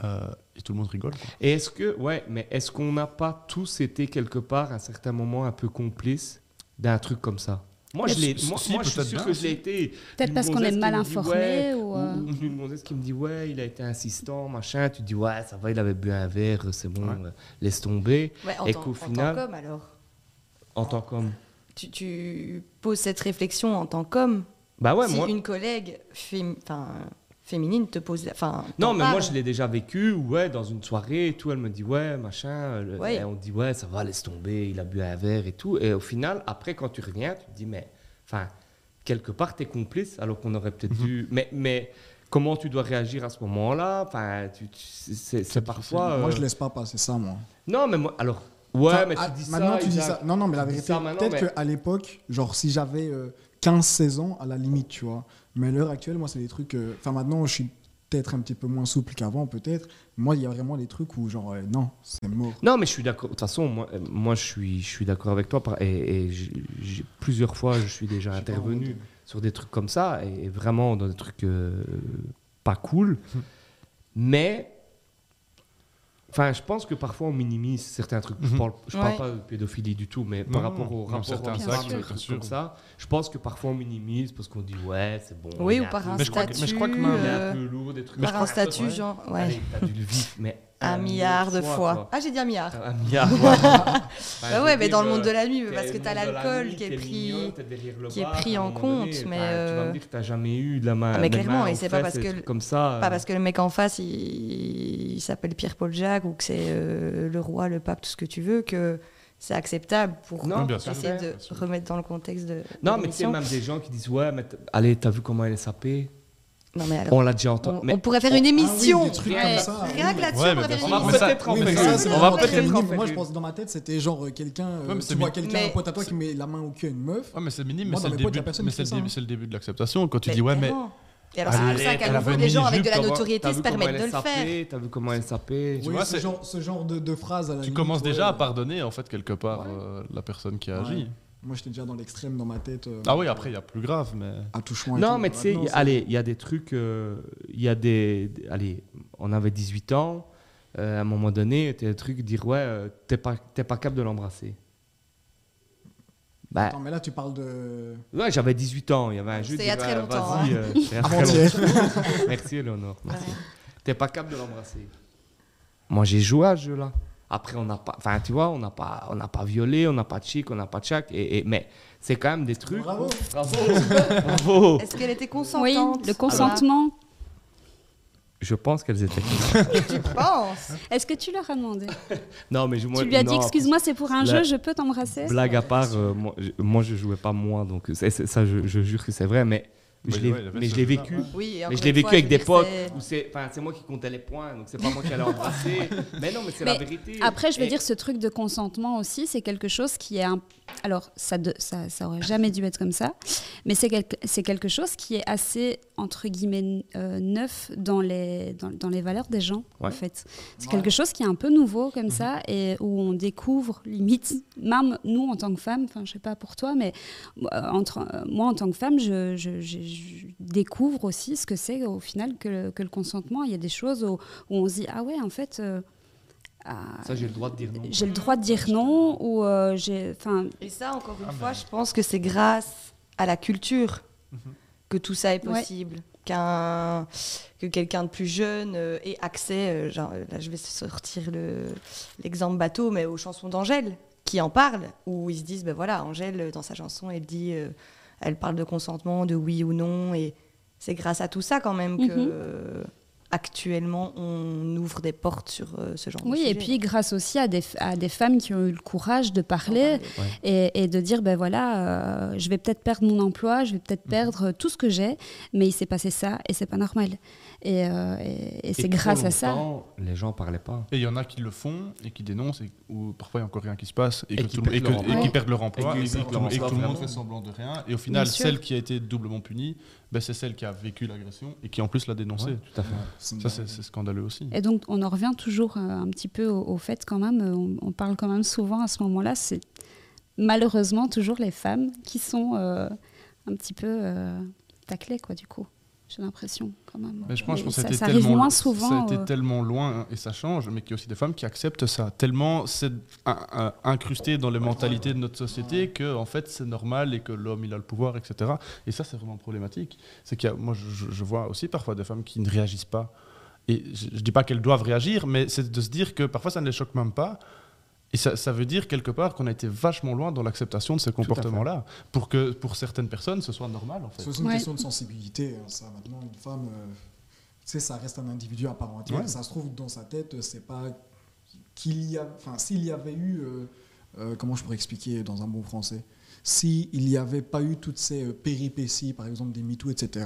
euh, et tout le monde rigole. quoi. Et est-ce que, ouais, mais est-ce qu'on n'a pas tous été quelque part à un certain moment un peu complices d'un truc comme ça? Moi, je, l'ai, moi, si, moi, je suis peut-être sûr bien, que je l'ai si. été. Peut-être parce qu'on est mal informé ouais, ou. euh, Ou une gonzesse qui me dit ouais il a été insistant machin tu te dis ouais ça va il avait bu un verre c'est bon Ouais. euh, laisse tomber Ouais, en Et qu'au en tant final- qu'homme, alors. en tant qu'homme Tu, tu poses cette réflexion en tant qu'homme. bah ouais si moi une collègue enfin, féminine te pose. Enfin, non mais moi je l'ai déjà vécu ouais dans une soirée et tout elle me dit ouais machin le- Ouais. et on dit ouais ça va laisse tomber il a bu un verre et tout et au final après quand tu reviens tu te dis mais enfin quelque part t'es complice alors qu'on aurait peut-être dû mais mais comment tu dois réagir à ce moment-là? Enfin tu, tu- c'est- parfois Moi, euh, je laisse pas passer ça, moi. non mais moi alors ouais Enfin, mais à- dis maintenant, ça tu dis ça. Non, non, mais la vérité, peut-être mais- qu'à l'époque, genre, si j'avais euh, 15-16 ans, à la limite, tu vois. Mais à l'heure actuelle, moi, c'est des trucs. euh, Enfin, maintenant, je suis peut-être un petit peu moins souple qu'avant, peut-être. Moi, il y a vraiment des trucs où, genre, euh, non, c'est mort. Non, mais je suis d'accord. De toute façon, moi, euh, moi je suis, je suis d'accord avec toi. Et, plusieurs fois, je suis déjà intervenu sur des trucs comme ça, et, et vraiment dans des trucs euh, pas cool. mais Enfin, je pense que parfois on minimise certains trucs. Je Mhm. parle, je parle Ouais. pas de pédophilie du tout, mais Non, par rapport au rapport certains aux actes, comme ça, je pense que parfois on minimise parce qu'on dit ouais, c'est bon. Oui, ou un par un Mais je crois que- statut. mais je crois que euh, un peu lourd, des trucs. par un statut, genre. Ouais. T'as le vivre, mais Un million milliard de fois. Ah, j'ai dit un milliard. Un milliard. <laughs> Bah veux ouais, mais dans le monde euh, de la nuit, parce que t'as l'alcool qui est pris. qui est pris en compte, mais, enfin, Tu vas euh, me dire que t'as jamais eu de la main. Ah, mais des clairement, et c'est pas parce que comme ça. Pas euh, parce que le mec en face, il, s'appelle Pierre-Paul Jacques ou que c'est euh, le roi, le pape, tout ce que tu veux, que c'est acceptable pour Non, bien sûr. essayer de remettre dans le contexte de. Non, mais tu sais, même des gens qui disent Ouais, mais allez, t'as vu comment elle est sapée? Non, mais alors. On l'a déjà On, entendu. on Mais pourrait faire une Ah oui, émission. des trucs Ouais. comme ça, Rien que là-dessus, Ouais, on émission. peut-être en Oui, faire ça, On va peut-être faire Moi, je pense dans ma tête, c'était genre euh, quelqu'un. euh, Ouais, mais c'est tu vois quelqu'un, un pote à toi qui met la main au cul à une meuf. Ouais, mais c'est minime, mais c'est le début, mais c'est le début, hein. de l'acceptation. Quand tu dis ouais, mais. Et alors, c'est pour Allez, ça qu'à nouveau, une gens avec de la notoriété se permettent de le faire. T'as vu comment elle sapée Oui, vois, ce genre, ce genre de, de phrase à la tu commences déjà à pardonner en fait quelque part euh, la personne qui a agi. Moi, j'étais déjà dans l'extrême dans ma tête. euh, Ah oui, après il y a plus grave, mais À tout Non, tout. mais tu sais, c'est- allez, il y a des trucs. euh, Il y a des. Allez, on avait 18 ans. euh, à un moment donné, t'as des trucs dire Ouais, euh, t'es pas, t'es pas capable de l'embrasser. Bah, Attends, mais là, tu parles de. ouais, j'avais 18 ans. Il y avait un jeu. C'était il y a très ouais, longtemps, Vas-y, hein. euh, c'était il y a très Avant-hier. longtemps. <laughs> Merci, Eleonore. Merci. T'es pas capable de l'embrasser. Moi, j'ai joué à ce jeu-là. Après, on n'a pas, enfin, tu vois, on n'a pas, on n'a pas violé, on n'a pas de chic, on n'a pas de chac, et, et- mais c'est quand même des trucs. Bravo. Bravo, bravo. Est-ce qu'elle était Oui, consentante le consentement. Je pense qu'elles étaient. <laughs> Tu penses? Est-ce que tu leur as demandé? <laughs> Non, mais je, moi, Tu lui as dit, excuse-moi, c'est pour un La- jeu, je peux t'embrasser? Blague à part, euh, moi, je, moi, je jouais pas moi, donc ça, je, je jure que c'est vrai, mais Je l'ai, ouais, mais je l'ai vécu. ouais. Oui, Mais je l'ai vécu fois, avec des potes c'est- où moi qui comptais les points, donc c'est pas moi qui allais embrasser. <laughs> mais non, mais c'est la vérité. Après, je veux Et- dire, ce truc de consentement aussi, c'est quelque chose qui est un... Alors, ça, de- ça, ça aurait jamais dû être comme ça, mais c'est quelque, chose qui est assez, entre guillemets, euh, neuf dans les, dans, dans les valeurs des gens, en fait. C'est Ouais. quelque chose qui est un peu nouveau comme ça, et où on découvre, limite, même nous en tant que femmes, enfin, je sais pas pour toi, mais euh, entre, euh, moi en tant que femme, je, je- je- je découvre aussi ce que c'est au final que le, que le consentement. Il y a des choses où, où on se dit, ah ouais, en fait... euh, Ça, j'ai le droit de dire non. j'ai le droit de dire non ou euh, j'ai enfin Et ça, encore une Ah, fois, je pense que c'est grâce à la culture Mhm. que tout ça est Ouais. possible. Qu'un, que quelqu'un de plus jeune euh, ait accès, genre, là je vais sortir le, l'exemple bateau, mais aux chansons d'Angèle, qui en parlent, où ils se disent, ben voilà, Angèle, dans sa chanson, elle dit, euh, elle parle de consentement, de oui ou non, et c'est grâce à tout ça quand même que, Mhm. euh, actuellement, on ouvre des portes sur euh, ce genre de oui et puis grâce aussi à des, à des femmes qui ont eu le courage de parler et, et de dire ben voilà euh, je vais peut-être perdre mon emploi je vais peut-être Mhm. perdre tout ce que j'ai mais il s'est passé ça et c'est pas normal et, euh, et- c'est grâce à ça Les gens parlaient pas. Et il y en a qui le font et qui dénoncent, et, ou parfois il n'y a encore rien qui se passe, et, qui perdent leur emploi. perdent leur emploi, Et que tout- le monde fait semblant de rien. Et au final, celle qui a été doublement punie, ben, c'est celle qui a vécu l'agression et qui en plus l'a dénoncé. Ouais, tout à fait. Ça, c'est scandaleux aussi. et donc on en revient toujours euh, un petit peu au, au fait quand même euh, on, on parle quand même souvent à ce moment-là c'est malheureusement toujours les femmes qui sont euh, un petit peu euh, taclées quoi du coup j'ai l'impression quand même Mais je pense que ça, ça, arrive tellement, moins ça a souvent été euh, tellement loin et ça change, mais qu'il y a aussi des femmes qui acceptent ça. Tellement c'est incrusté dans les mentalités de notre société que en fait c'est normal et que l'homme il a le pouvoir, etc. Et ça c'est vraiment problématique. C'est qu'il y a, moi je, je- vois aussi parfois des femmes qui ne réagissent pas. Et je, je dis pas qu'elles doivent réagir, mais c'est de se dire que parfois ça ne les choque même pas. Et ça, ça veut dire quelque part qu'on a été vachement loin dans l'acceptation de ces comportements-là, pour que pour certaines personnes ce soit normal en fait. C'est aussi une Ouais. question de sensibilité. hein, ça, maintenant, une femme, euh, tu sais, ça reste un individu à part entière. Ouais. Ça se trouve dans sa tête, euh, c'est pas qu'il y a, enfin, s'il y avait eu, euh, euh, comment je pourrais expliquer dans un bon français, s'il n'y avait pas eu toutes ces euh, péripéties, par exemple des MeToo, etc.,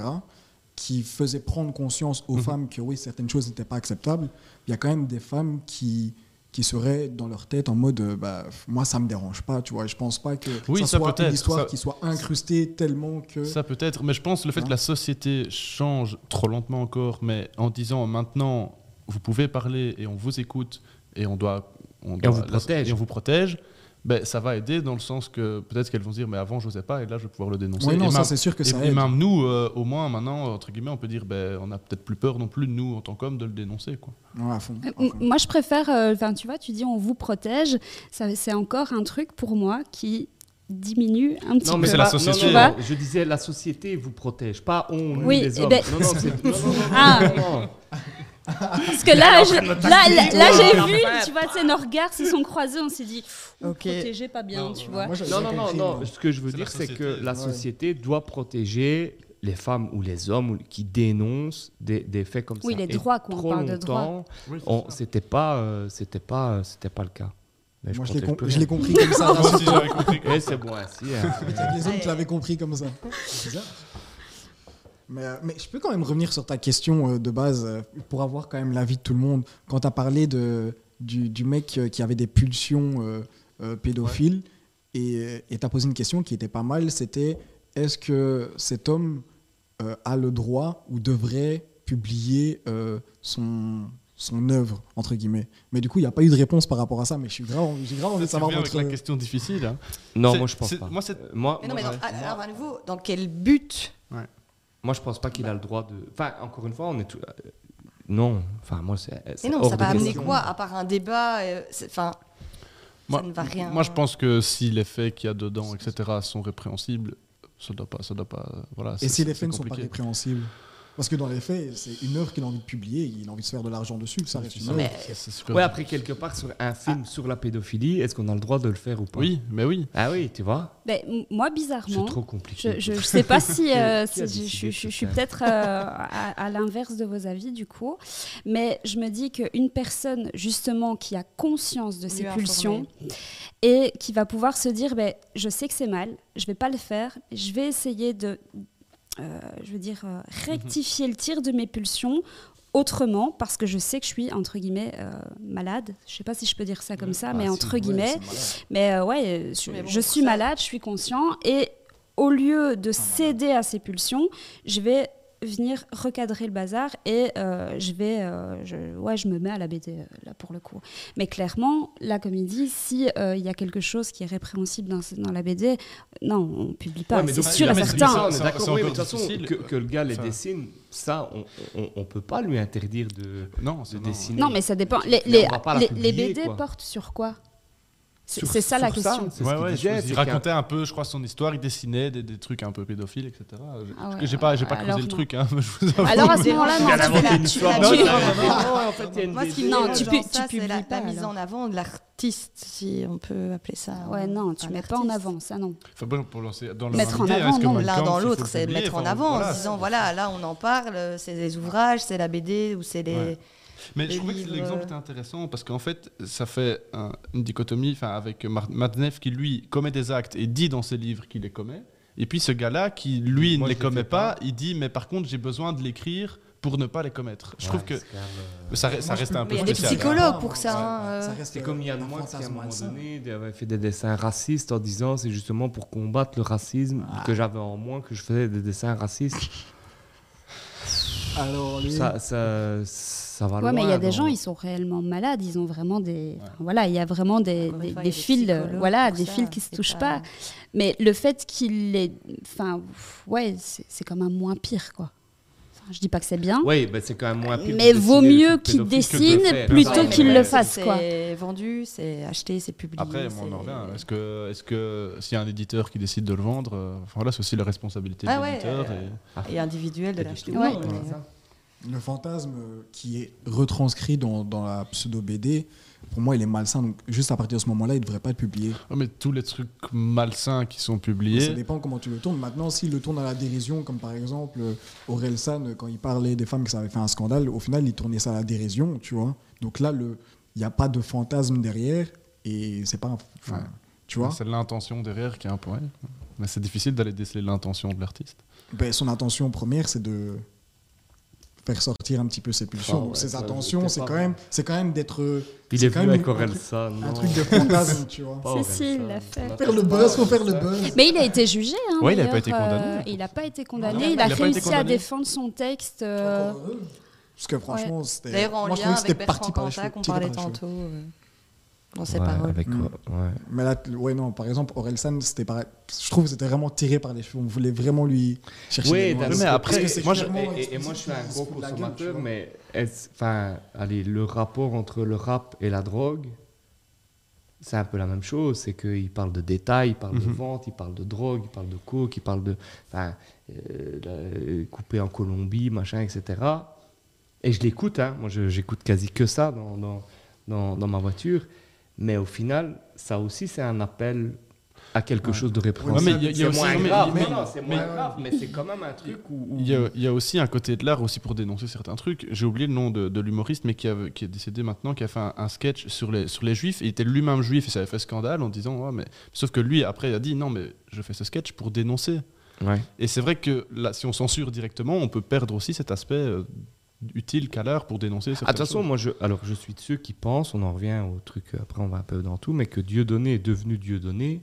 qui faisaient prendre conscience aux Mhm. femmes que oui, certaines choses n'étaient pas acceptables, il y a quand même des femmes qui qui seraient dans leur tête en mode euh, bah, moi ça me dérange pas tu vois je pense pas que Oui, ça, ça soit une histoire ça- qui soit incrustée tellement que Ça peut être, mais je pense le fait Hein que la société change trop lentement encore, mais en disant maintenant vous pouvez parler et on vous écoute et on doit, on Et on la- et on vous protège. Ben, ça va aider dans le sens que peut-être qu'elles vont se dire mais avant j'osais pas et là je vais pouvoir le dénoncer. Oui, non, et ça c'est sûr que et, ça et aide. même nous, euh, au moins maintenant, entre guillemets, on peut dire ben, on a peut-être plus peur non plus, nous en tant qu'hommes, de le dénoncer. Quoi. Ouais, à fond, Euh, à m- fond. Moi, je préfère, euh, enfin, tu vois, tu dis on vous protège, ça, c'est encore un truc pour moi qui diminue un petit Non, peu. mais c'est la société. non, non, non, je disais la société vous protège, pas on, nous, Oui, les eh hommes. ben- Non, non, c'est- <laughs> non, non, non, non, Ah. non, non. Parce que là, je- là, là, là, j'ai vu, tu vois, tu nos regards se sont croisés, on s'est dit, Ok. protégé pas bien, Non, tu vois. Moi, Non, non, non, non. Ce que je veux dire, c'est que société. la Ouais. société doit protéger les femmes ou les hommes qui dénoncent des, des faits comme Oui, ça. les Et droits, quoi, on trop parle de droits. C'était pas, euh, c'était pas, euh, c'était pas le cas. Mais Moi, je l'ai com- compris comme ça. <laughs> Moi aussi, j'avais compris. Eh, c'est bon ainsi. hein. Il y a que les hommes qui l'avaient compris comme ça. C'est bizarre. Mais, euh, mais je peux quand même revenir sur ta question euh, de base euh, pour avoir quand même l'avis de tout le monde. Quand tu as parlé de, du, du mec qui avait des pulsions euh, euh, pédophiles et tu as posé une question qui était pas mal, c'était est-ce que cet homme euh, a le droit ou devrait publier euh, son, son œuvre, entre guillemets? Mais du coup, il n'y a pas eu de réponse par rapport à ça, mais je suis grave, j'ai grave envie de savoir votre... la question difficile. hein. Non, moi je pense pas. moi, c'est- Euh, moi, Mais non, mais dans- j'aurais- alors à nouveau, dans quel but moi, je pense pas qu'il a le droit de. Enfin, encore une fois, on est tout. euh, Non, enfin moi c'est. c'est Mais non, hors ça va amener question. quoi À part un débat euh, c'est- Enfin, Moi, ça ne va rien. moi, je pense que si les faits qu'il y a dedans, etc., sont répréhensibles, ça doit pas, ça doit pas, voilà. Et si les faits ne sont pas répréhensibles? Parce que dans les faits, c'est une œuvre qu'il a envie de publier, il a envie de se faire de l'argent dessus, ça reste une. Mais- C'est- c'est Ouais, après quelque part sur un film sur la pédophilie, est-ce qu'on a le droit de le faire ou pas? Oui, mais oui. Ah oui, tu vois, Ben, m- moi, c'est bizarrement, trop compliqué. Je, je sais pas si <laughs> euh, si- je, suis peut-être euh, à, à l'inverse de vos avis du coup, mais je me dis qu'une personne justement qui a conscience de ses pulsions et qui va pouvoir se dire ben, je sais que c'est mal, je vais pas le faire, je vais essayer de je veux dire euh, rectifier le tir de mes pulsions autrement parce que je sais que je suis entre guillemets euh, malade, je sais pas si je peux dire ça comme ça, Ah, mais entre guillemets, mais euh, ouais, euh, je, Mais bon, je suis ça- malade, je suis conscient. Et au lieu de céder à ces pulsions, je vais venir recadrer le bazar et euh, je vais euh, je, ouais je me mets à la BD euh, là pour le coup mais clairement la comédie si euh, il y a quelque chose qui est répréhensible dans, dans la BD non on publie pas Ouais, mais c'est sûr et mais certain d'accord. Oui, mais de toute façon, que, que le gars les Enfin- dessine, ça, on, on, on peut pas lui interdire de, Non, de dessiner. non mais ça dépend les, les, les- publier, les BD quoi. portent sur quoi? C'est ça la question Ouais, ouais, disait, il racontait un peu, je crois, son histoire, il dessinait des, des trucs un peu pédophiles, etc. Ah ouais, j'ai pas, j'ai pas alors creusé le truc, hein, <laughs> je vous avoue. alors à ce moment-là non tu Non, me tu publies la, pas, la mise alors. en avant de l'artiste, si on peut appeler ça. ouais un- non tu un mets pas en avant ça non Enfin, bon, pour lancer dans le Mettre en avant, L'un dans l'autre, c'est mettre en avant en disant voilà, là on en parle, c'est des ouvrages, c'est la BD ou c'est les. Mais je trouvais que l'exemple euh, était intéressant parce qu'en fait, ça fait un- une dichotomie enfin, avec Madnev qui, lui, commet des actes et dit dans ses livres qu'il les commet. Et puis ce gars-là qui, lui, Moi, ne les commet pas. pas, il dit Mais par contre, j'ai besoin de l'écrire pour ne pas les commettre. Je Ouais, trouve que même, euh, ça, re- ça Moi, je reste un peu il y a des spécial. psychologues pour ça, Ouais, hein, euh. ça reste, C'est euh, comme Yann un Moix qui, à un moment donné, il avait fait des dessins racistes en disant c'est justement pour combattre le racisme Ah. que j'avais en moi que je faisais des dessins racistes. Alors, lui, Ça, ça, ça va Ouais, loin. mais il y a des gens, ils sont réellement malades, ils ont vraiment des. enfin, voilà, il y a vraiment des, fois, fils, euh, voilà, des ça, fils qui se c'est touchent pas- pas. Mais le fait qu'il les. Enfin, ouais, c'est quand même moins pire, quoi. Enfin, je dis pas que c'est bien, Oui, ben c'est quand même moins pire. mais de vaut mieux qu'il que dessine plutôt qu'il le fasse, quoi. C'est vendu, c'est acheté, c'est publié. Après, c'est- on en revient. Est-ce que, est que s'il y a un éditeur qui décide de le vendre, euh, enfin, voilà, c'est aussi la responsabilité Ah de ouais, l'éditeur. euh, et- Et individuel de Et le fantasme qui est retranscrit dans, dans la pseudo-BD, pour moi, il est malsain. Donc, juste à partir de ce moment-là, il ne devrait pas être publié. Ah, mais tous les trucs malsains qui sont Ça publiés. dépend comment tu le tournes. Maintenant, s'il le tourne à la dérision, comme par exemple euh, Aurel San, quand il parlait des femmes que ça avait fait un scandale, au final, il tournait ça à la dérision, tu vois. Donc là, le- il n'y a pas de fantasme derrière et c'est pas. un- enfin, Ouais. Tu vois C'est l'intention derrière qui est un ouais. Mais c'est difficile d'aller déceler l'intention de l'artiste. Ben, Son intention première, c'est de faire sortir un petit peu ses pulsions. Ouais, ses je c'est quand même, c'est quand même d'être. Il c'est est quand venu même avec un. Un truc de fantasme, tu vois. Cécile l'a fait. Faire le buzz, faut faire le buzz. Mais il a été jugé. Hein, Ouais, il a d'ailleurs, pas été condamné. euh, il n'a pas été condamné. il il a réussi à défendre son texte. euh. Parce que franchement, c'était. D'ailleurs, en moi, je lien avec c'était Bertrand parti par les Cantat qu'on parlait tantôt. Euh, dans ses Ouais, paroles. avec- Mm. ouais. Mais là, ouais, non, par exemple, Orelsan, c'était pareil. Je trouve que c'était vraiment tiré par les cheveux. On voulait vraiment lui chercher. Oui, mais après, Parce moi, je- et, moi, je suis un gros consommateur, mais enfin, allez, le rapport entre le rap et la drogue, c'est un peu la même chose. C'est qu'il parle de détails, il parle de Mhm. vente, il parle de drogue, il parle de coke, il parle de enfin, euh, la- couper en Colombie, machin, etc. Et je l'écoute, hein. moi j'écoute quasi que ça dans, dans, dans, dans ma voiture. Mais au final, ça aussi, c'est un appel à quelque Ouais. chose de Ouais, répréhensible. a- a c'est moins mais- grave, mais- non, moins mais- grave, mais c'est quand même un truc où... où- Il y, a, il y a aussi un côté de l'art aussi pour dénoncer certains trucs. J'ai oublié le nom de, de l'humoriste, mais qui, avait- qui est décédé maintenant, qui a fait un, un sketch sur les, sur les juifs. Il était lui-même juif et ça avait fait scandale en disant ouais, mais sauf que lui après il a dit non mais je fais ce sketch pour dénoncer. Ouais. Et c'est vrai que là, si on censure directement, on peut perdre aussi cet aspect euh, utile qu'a l'art pour dénoncer certaines Attention, choses. moi, je, alors je suis de ceux qui pensent, on en revient au truc, euh, après on va un peu dans tout, mais que Dieudonné est devenu Dieudonné,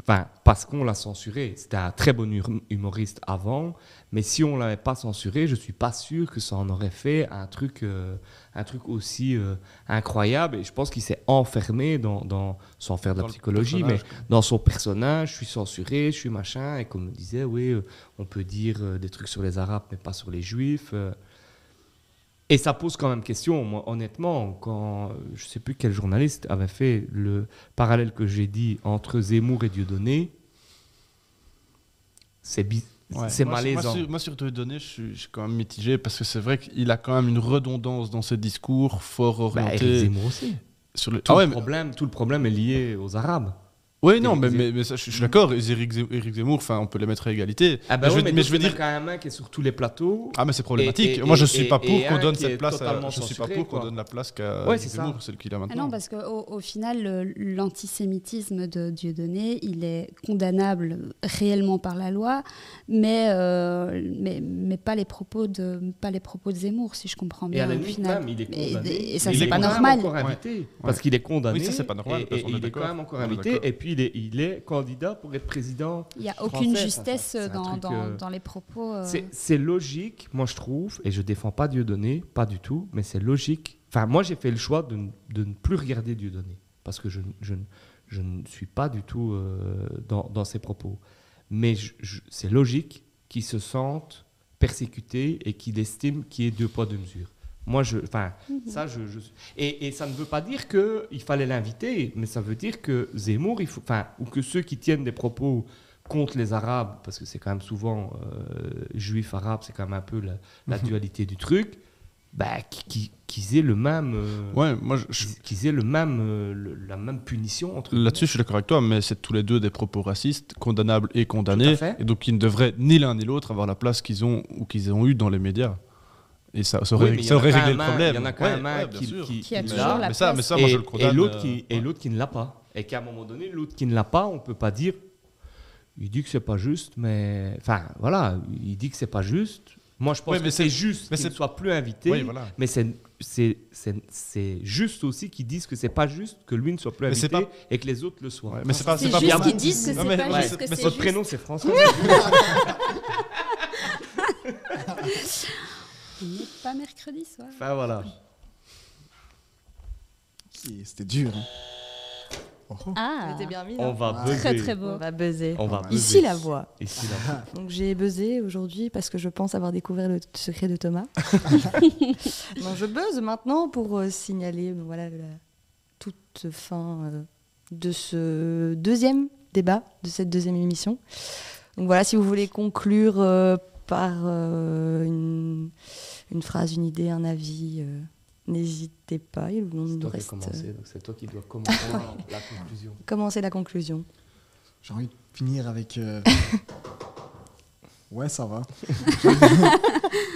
enfin, parce qu'on l'a censuré. C'était un très bon hum- humoriste avant, mais si on l'avait pas censuré, je suis pas sûr que ça en aurait fait un truc, euh, un truc aussi euh, incroyable. Et je pense qu'il s'est enfermé dans, dans, sans faire de Dans la psychologie, mais dans son personnage, je suis censuré, je suis machin, et comme on disait, oui, on peut dire des trucs sur les Arabes, mais pas sur les Juifs. Et ça pose quand même question, moi, honnêtement, quand je sais plus quel journaliste avait fait le parallèle que j'ai dit entre Zemmour et Dieudonné, c'est bi- Ouais. c'est Moi, malaisant. Moi, sur, moi, sur Dieudonné, je suis, je suis quand même mitigé parce que c'est vrai qu'il a quand même une redondance dans ses discours fort Bah, orientés Zemmour aussi. sur le. Tout, Ah ouais, le mais- problème, tout le problème est lié aux Arabes. Oui, non, mais, mais, mais ça, je, je suis d'accord. Éric Zemmour, enfin, on peut les mettre à égalité. Ah bah mais, ouais, je, mais, mais je veux dire. quand même un qui est sur tous les plateaux. Ah, mais c'est problématique. Et- et- Moi, je et- suis pas et- pour et qu'on donne cette place. À, je suis pas pour qu'on donne la place qu'à Ouais. Zemmour, celle qu'il a Ah maintenant. non, parce qu'au au final, l'antisémitisme de Dieudonné, il est condamnable réellement par la loi, mais, euh, mais, mais pas, les propos de, pas les propos de Zemmour, si je comprends Et bien. à la au limite final. même, il est Et- condamné. Et, et ça, c'est pas normal. Parce qu'il est condamné. Oui, ça, c'est pas normal, Et, et il est quand même encore invité. Et puis, il est, il est candidat pour être président. Il n'y a aucune français, justesse ça, c'est un dans, truc, dans, euh, dans les propos. euh, C'est- logique, moi je trouve, et je défends pas Dieudonné, pas du tout, mais c'est logique. Enfin, moi j'ai fait le choix de, ne- de ne plus regarder Dieudonné, parce que je, je, ne- je ne suis pas du tout euh, dans, dans ses propos. Mais c'est logique qu'il se sente persécuté et qu'il estime qu'il y ait deux poids, deux mesures. Moi, je, enfin, ça, je, je- et, et ça ne veut pas dire qu'il fallait l'inviter, mais ça veut dire que Zemmour, il faut, enfin, ou que ceux qui tiennent des propos contre les Arabes, parce que c'est quand même souvent euh, juif arabe, c'est quand même un peu la, la dualité du truc, bah, qui- qui- qu'ils aient le même, euh, Ouais, moi, je- qu'ils- aient le même, euh, le- la même punition entre là-dessus, je suis d'accord avec toi, mais c'est tous les deux des propos racistes, condamnables et Tout condamnés, à fait. et donc qui ne devraient ni l'un ni l'autre avoir la place qu'ils ont ou qu'ils ont eu dans les médias. Et ça, ça aurait, Oui, ça aurait réglé le problème. Il y en a quand Ouais, même un qui, qui- Qui a toujours l'a. mais ça, mais ça, moi, et, je le et condamne. l'autre euh, qui, et l'autre qui ne l'a pas. Et qu'à un moment donné, l'autre qui ne l'a pas, on peut pas dire. Il dit que c'est pas juste, mais enfin voilà, il dit que c'est pas juste. Moi, je pense Ouais, mais que c'est juste mais qu'il ne soit plus invité. Oui, voilà. Mais c'est c'est c'est c'est juste aussi qu'ils disent que c'est pas juste que lui ne soit plus Mais invité pas- et que les autres le soient. Ouais, mais c'est pas, pas juste qu'ils disent que c'est mais- pas ouais, juste que mais Votre juste. prénom c'est François. <laughs> <laughs> Il n'est pas mercredi soir. enfin voilà. C'était dur. hein. Oh, oh. Ah, bien mis. On va Ah. buzzer. très très On beau. va buzzer. On va Ici, buzzer. Ici la voix. Ici la voix. Donc j'ai buzzé aujourd'hui parce que je pense avoir découvert le secret de Thomas. <laughs> non, je buzz maintenant pour euh, signaler voilà, la toute fin euh, de ce deuxième débat, de cette deuxième émission. Donc voilà, si vous voulez conclure euh, par euh, une, une phrase, une idée, un avis, euh, n'hésitez pas. Il nous reste euh, commencé, donc c'est toi qui dois commencer <laughs> la conclusion. commencer la conclusion. J'ai envie de finir avec. euh, <laughs> Ouais, ça va. J'ai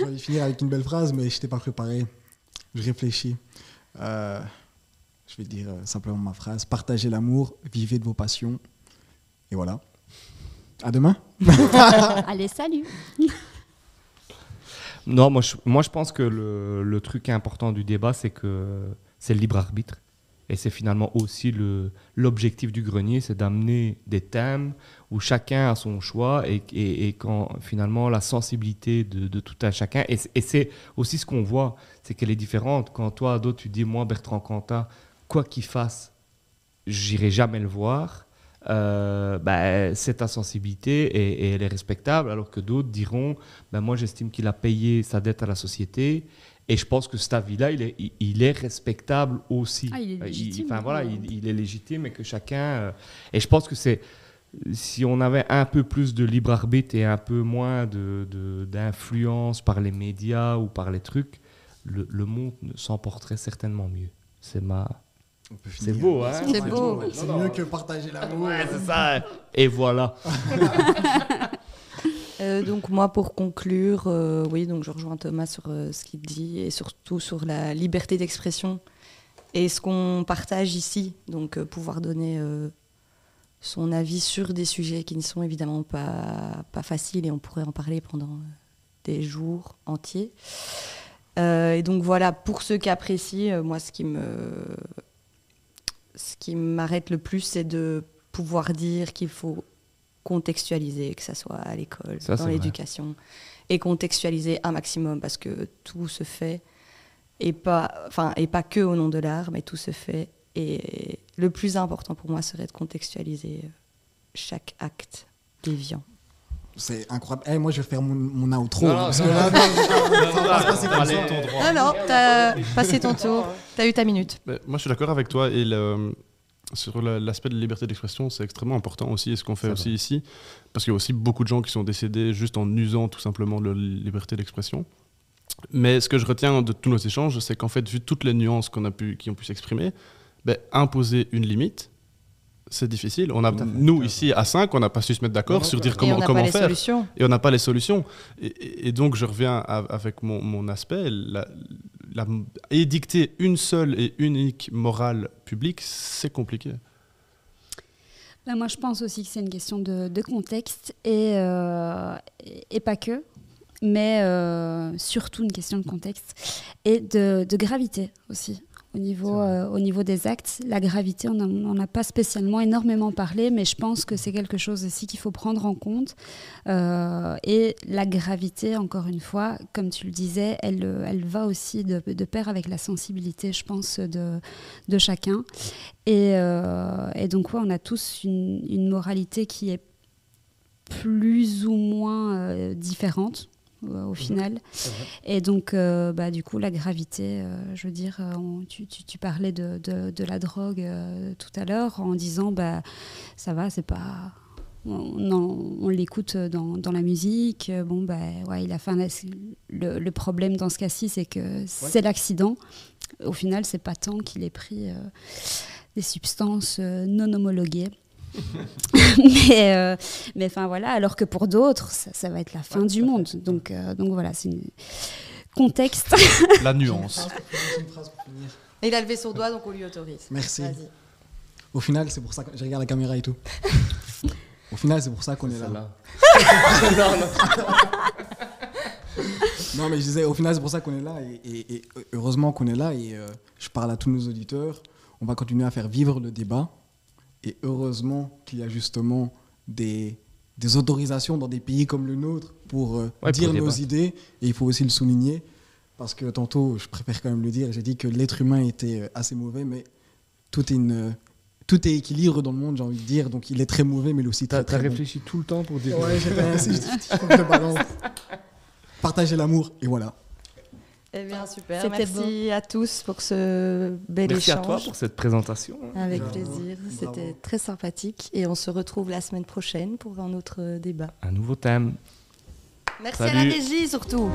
envie de finir avec une belle phrase, mais je n'étais pas préparé. Je réfléchis. Euh, Je vais dire simplement ma phrase. Partagez l'amour, vivez de vos passions. Et voilà. À demain. <laughs> Allez, salut. Non, moi je, moi je pense que le, le truc important du débat, c'est que c'est le libre arbitre. Et c'est finalement aussi le- l'objectif du grenier, c'est d'amener des thèmes où chacun a son choix et, et- et quand finalement la sensibilité de, de tout un chacun, et, et c'est aussi ce qu'on voit, c'est qu'elle est différente. Quand toi, à d'autres, tu dis, moi, Bertrand Cantat, quoi qu'il fasse, j'irai jamais le voir. Euh, bah, c'est ta sensibilité et, et elle est respectable, alors que d'autres diront ben Moi, j'estime qu'il a payé sa dette à la société. Et je pense que cet avis-là, il est, il, il est respectable aussi. Ah, il est Euh, légitime, enfin, voilà, il, il est légitime et que chacun. euh, et je pense que c'est. Si on avait un peu plus de libre arbitre et un peu moins de- de- d'influence par les médias ou par les trucs, le, le monde s'emporterait certainement mieux. C'est ma. C'est beau, hein C'est beau. Ouais, C'est mieux que partager l'amour. Ouais, c'est ça. Et voilà. <laughs> Euh, donc moi, pour conclure, euh, oui, donc je rejoins Thomas sur euh, ce qu'il dit et surtout sur la liberté d'expression et ce qu'on partage ici. Donc euh, pouvoir donner euh, son avis sur des sujets qui ne sont évidemment pas, pas faciles et on pourrait en parler pendant des jours entiers. Euh, et donc voilà, pour ceux qui apprécient, euh, moi, ce qui me, ce qui m'arrête le plus, c'est de pouvoir dire qu'il faut contextualiser, que ce soit à l'école, Ça, dans l'éducation, et contextualiser un maximum parce que tout se fait et pas, enfin, et pas que au nom de l'art, mais tout se fait. Et le plus important pour moi serait de contextualiser chaque acte déviant. C'est incroyable. Eh, moi, je vais faire mon, mon outro. Non, non, <laughs> que là, t'as passé ton tour, t'as eu ta minute. Mais moi, je suis d'accord avec toi. Et le- sur l'aspect de la liberté d'expression, c'est extrêmement important aussi, et ce qu'on fait aussi vrai. ici. Parce qu'il y a aussi beaucoup de gens qui sont décédés juste en usant tout simplement de leur liberté d'expression. Mais ce que je retiens de tous nos échanges, c'est qu'en fait, vu toutes les nuances qu'on a pu, qui ont pu s'exprimer, ben, imposer une limite, c'est difficile. On a, nous, ici, à 5, on n'a pas su se mettre d'accord sur dire et on comment, faire solutions. et on n'a pas les solutions. Et, et- et donc, je reviens à- avec mon, mon aspect. La, la- édicter une seule et unique morale publique, c'est compliqué. Moi, je pense aussi que c'est une question de, de contexte et, euh, et, et pas que, mais euh, surtout une question de contexte et de, de gravité aussi. Au niveau, euh, au niveau des actes, la gravité, on n'en a pas spécialement énormément parlé, mais je pense que c'est quelque chose aussi qu'il faut prendre en compte. Euh, et la gravité, encore une fois, comme tu le disais, elle, elle va aussi de, de pair avec la sensibilité, je pense, de, de chacun. Et, euh, et donc, ouais, on a tous une, une moralité qui est plus ou moins différente au final. Et donc, euh, bah, du coup, la gravité, euh, je veux dire, euh, on- tu, tu- tu parlais de, de- de la drogue euh, tout à l'heure en disant, bah, ça va, c'est pas. On, l'écoute dans, dans la musique. euh, Bon, bah, ouais, il a fait un le, le problème dans ce cas-ci, c'est que c'est l'accident. Au final, c'est pas tant qu'il ait pris euh, des substances euh, non homologuées. <laughs> mais euh, mais enfin voilà alors que pour d'autres ça, ça va être la fin du monde donc euh, donc voilà c'est une contexte <laughs> La nuance. Il a levé son doigt, donc on lui autorise. Merci. Au final, c'est pour ça que je regarde la caméra et tout. Au final, c'est pour ça qu'on est là. <laughs> Non, mais je disais, au final, c'est pour ça qu'on est là. Et, et- et heureusement qu'on est là. Et euh, je parle à tous nos auditeurs. On va continuer à faire vivre le débat. Et heureusement qu'il y a justement des, des autorisations dans des pays comme le nôtre pour euh, dire nos idées. Et il faut aussi le souligner. Parce que tantôt, je préfère quand même le dire, j'ai dit que l'être humain était euh, assez mauvais, mais tout est, une, tout est équilibre dans le monde, j'ai envie de dire. Donc il est très mauvais, mais il est aussi très, très bon. réfléchi tout le temps pour dire. Ouais, <laughs> je- je- je balance. Partagez l'amour, et voilà. Eh bien, super. Merci à tous pour ce bel Merci à échange. toi pour cette présentation. Avec Bravo. plaisir. C'était très sympathique. Et on se retrouve la semaine prochaine pour un autre débat. Un nouveau thème. Merci à la régie surtout.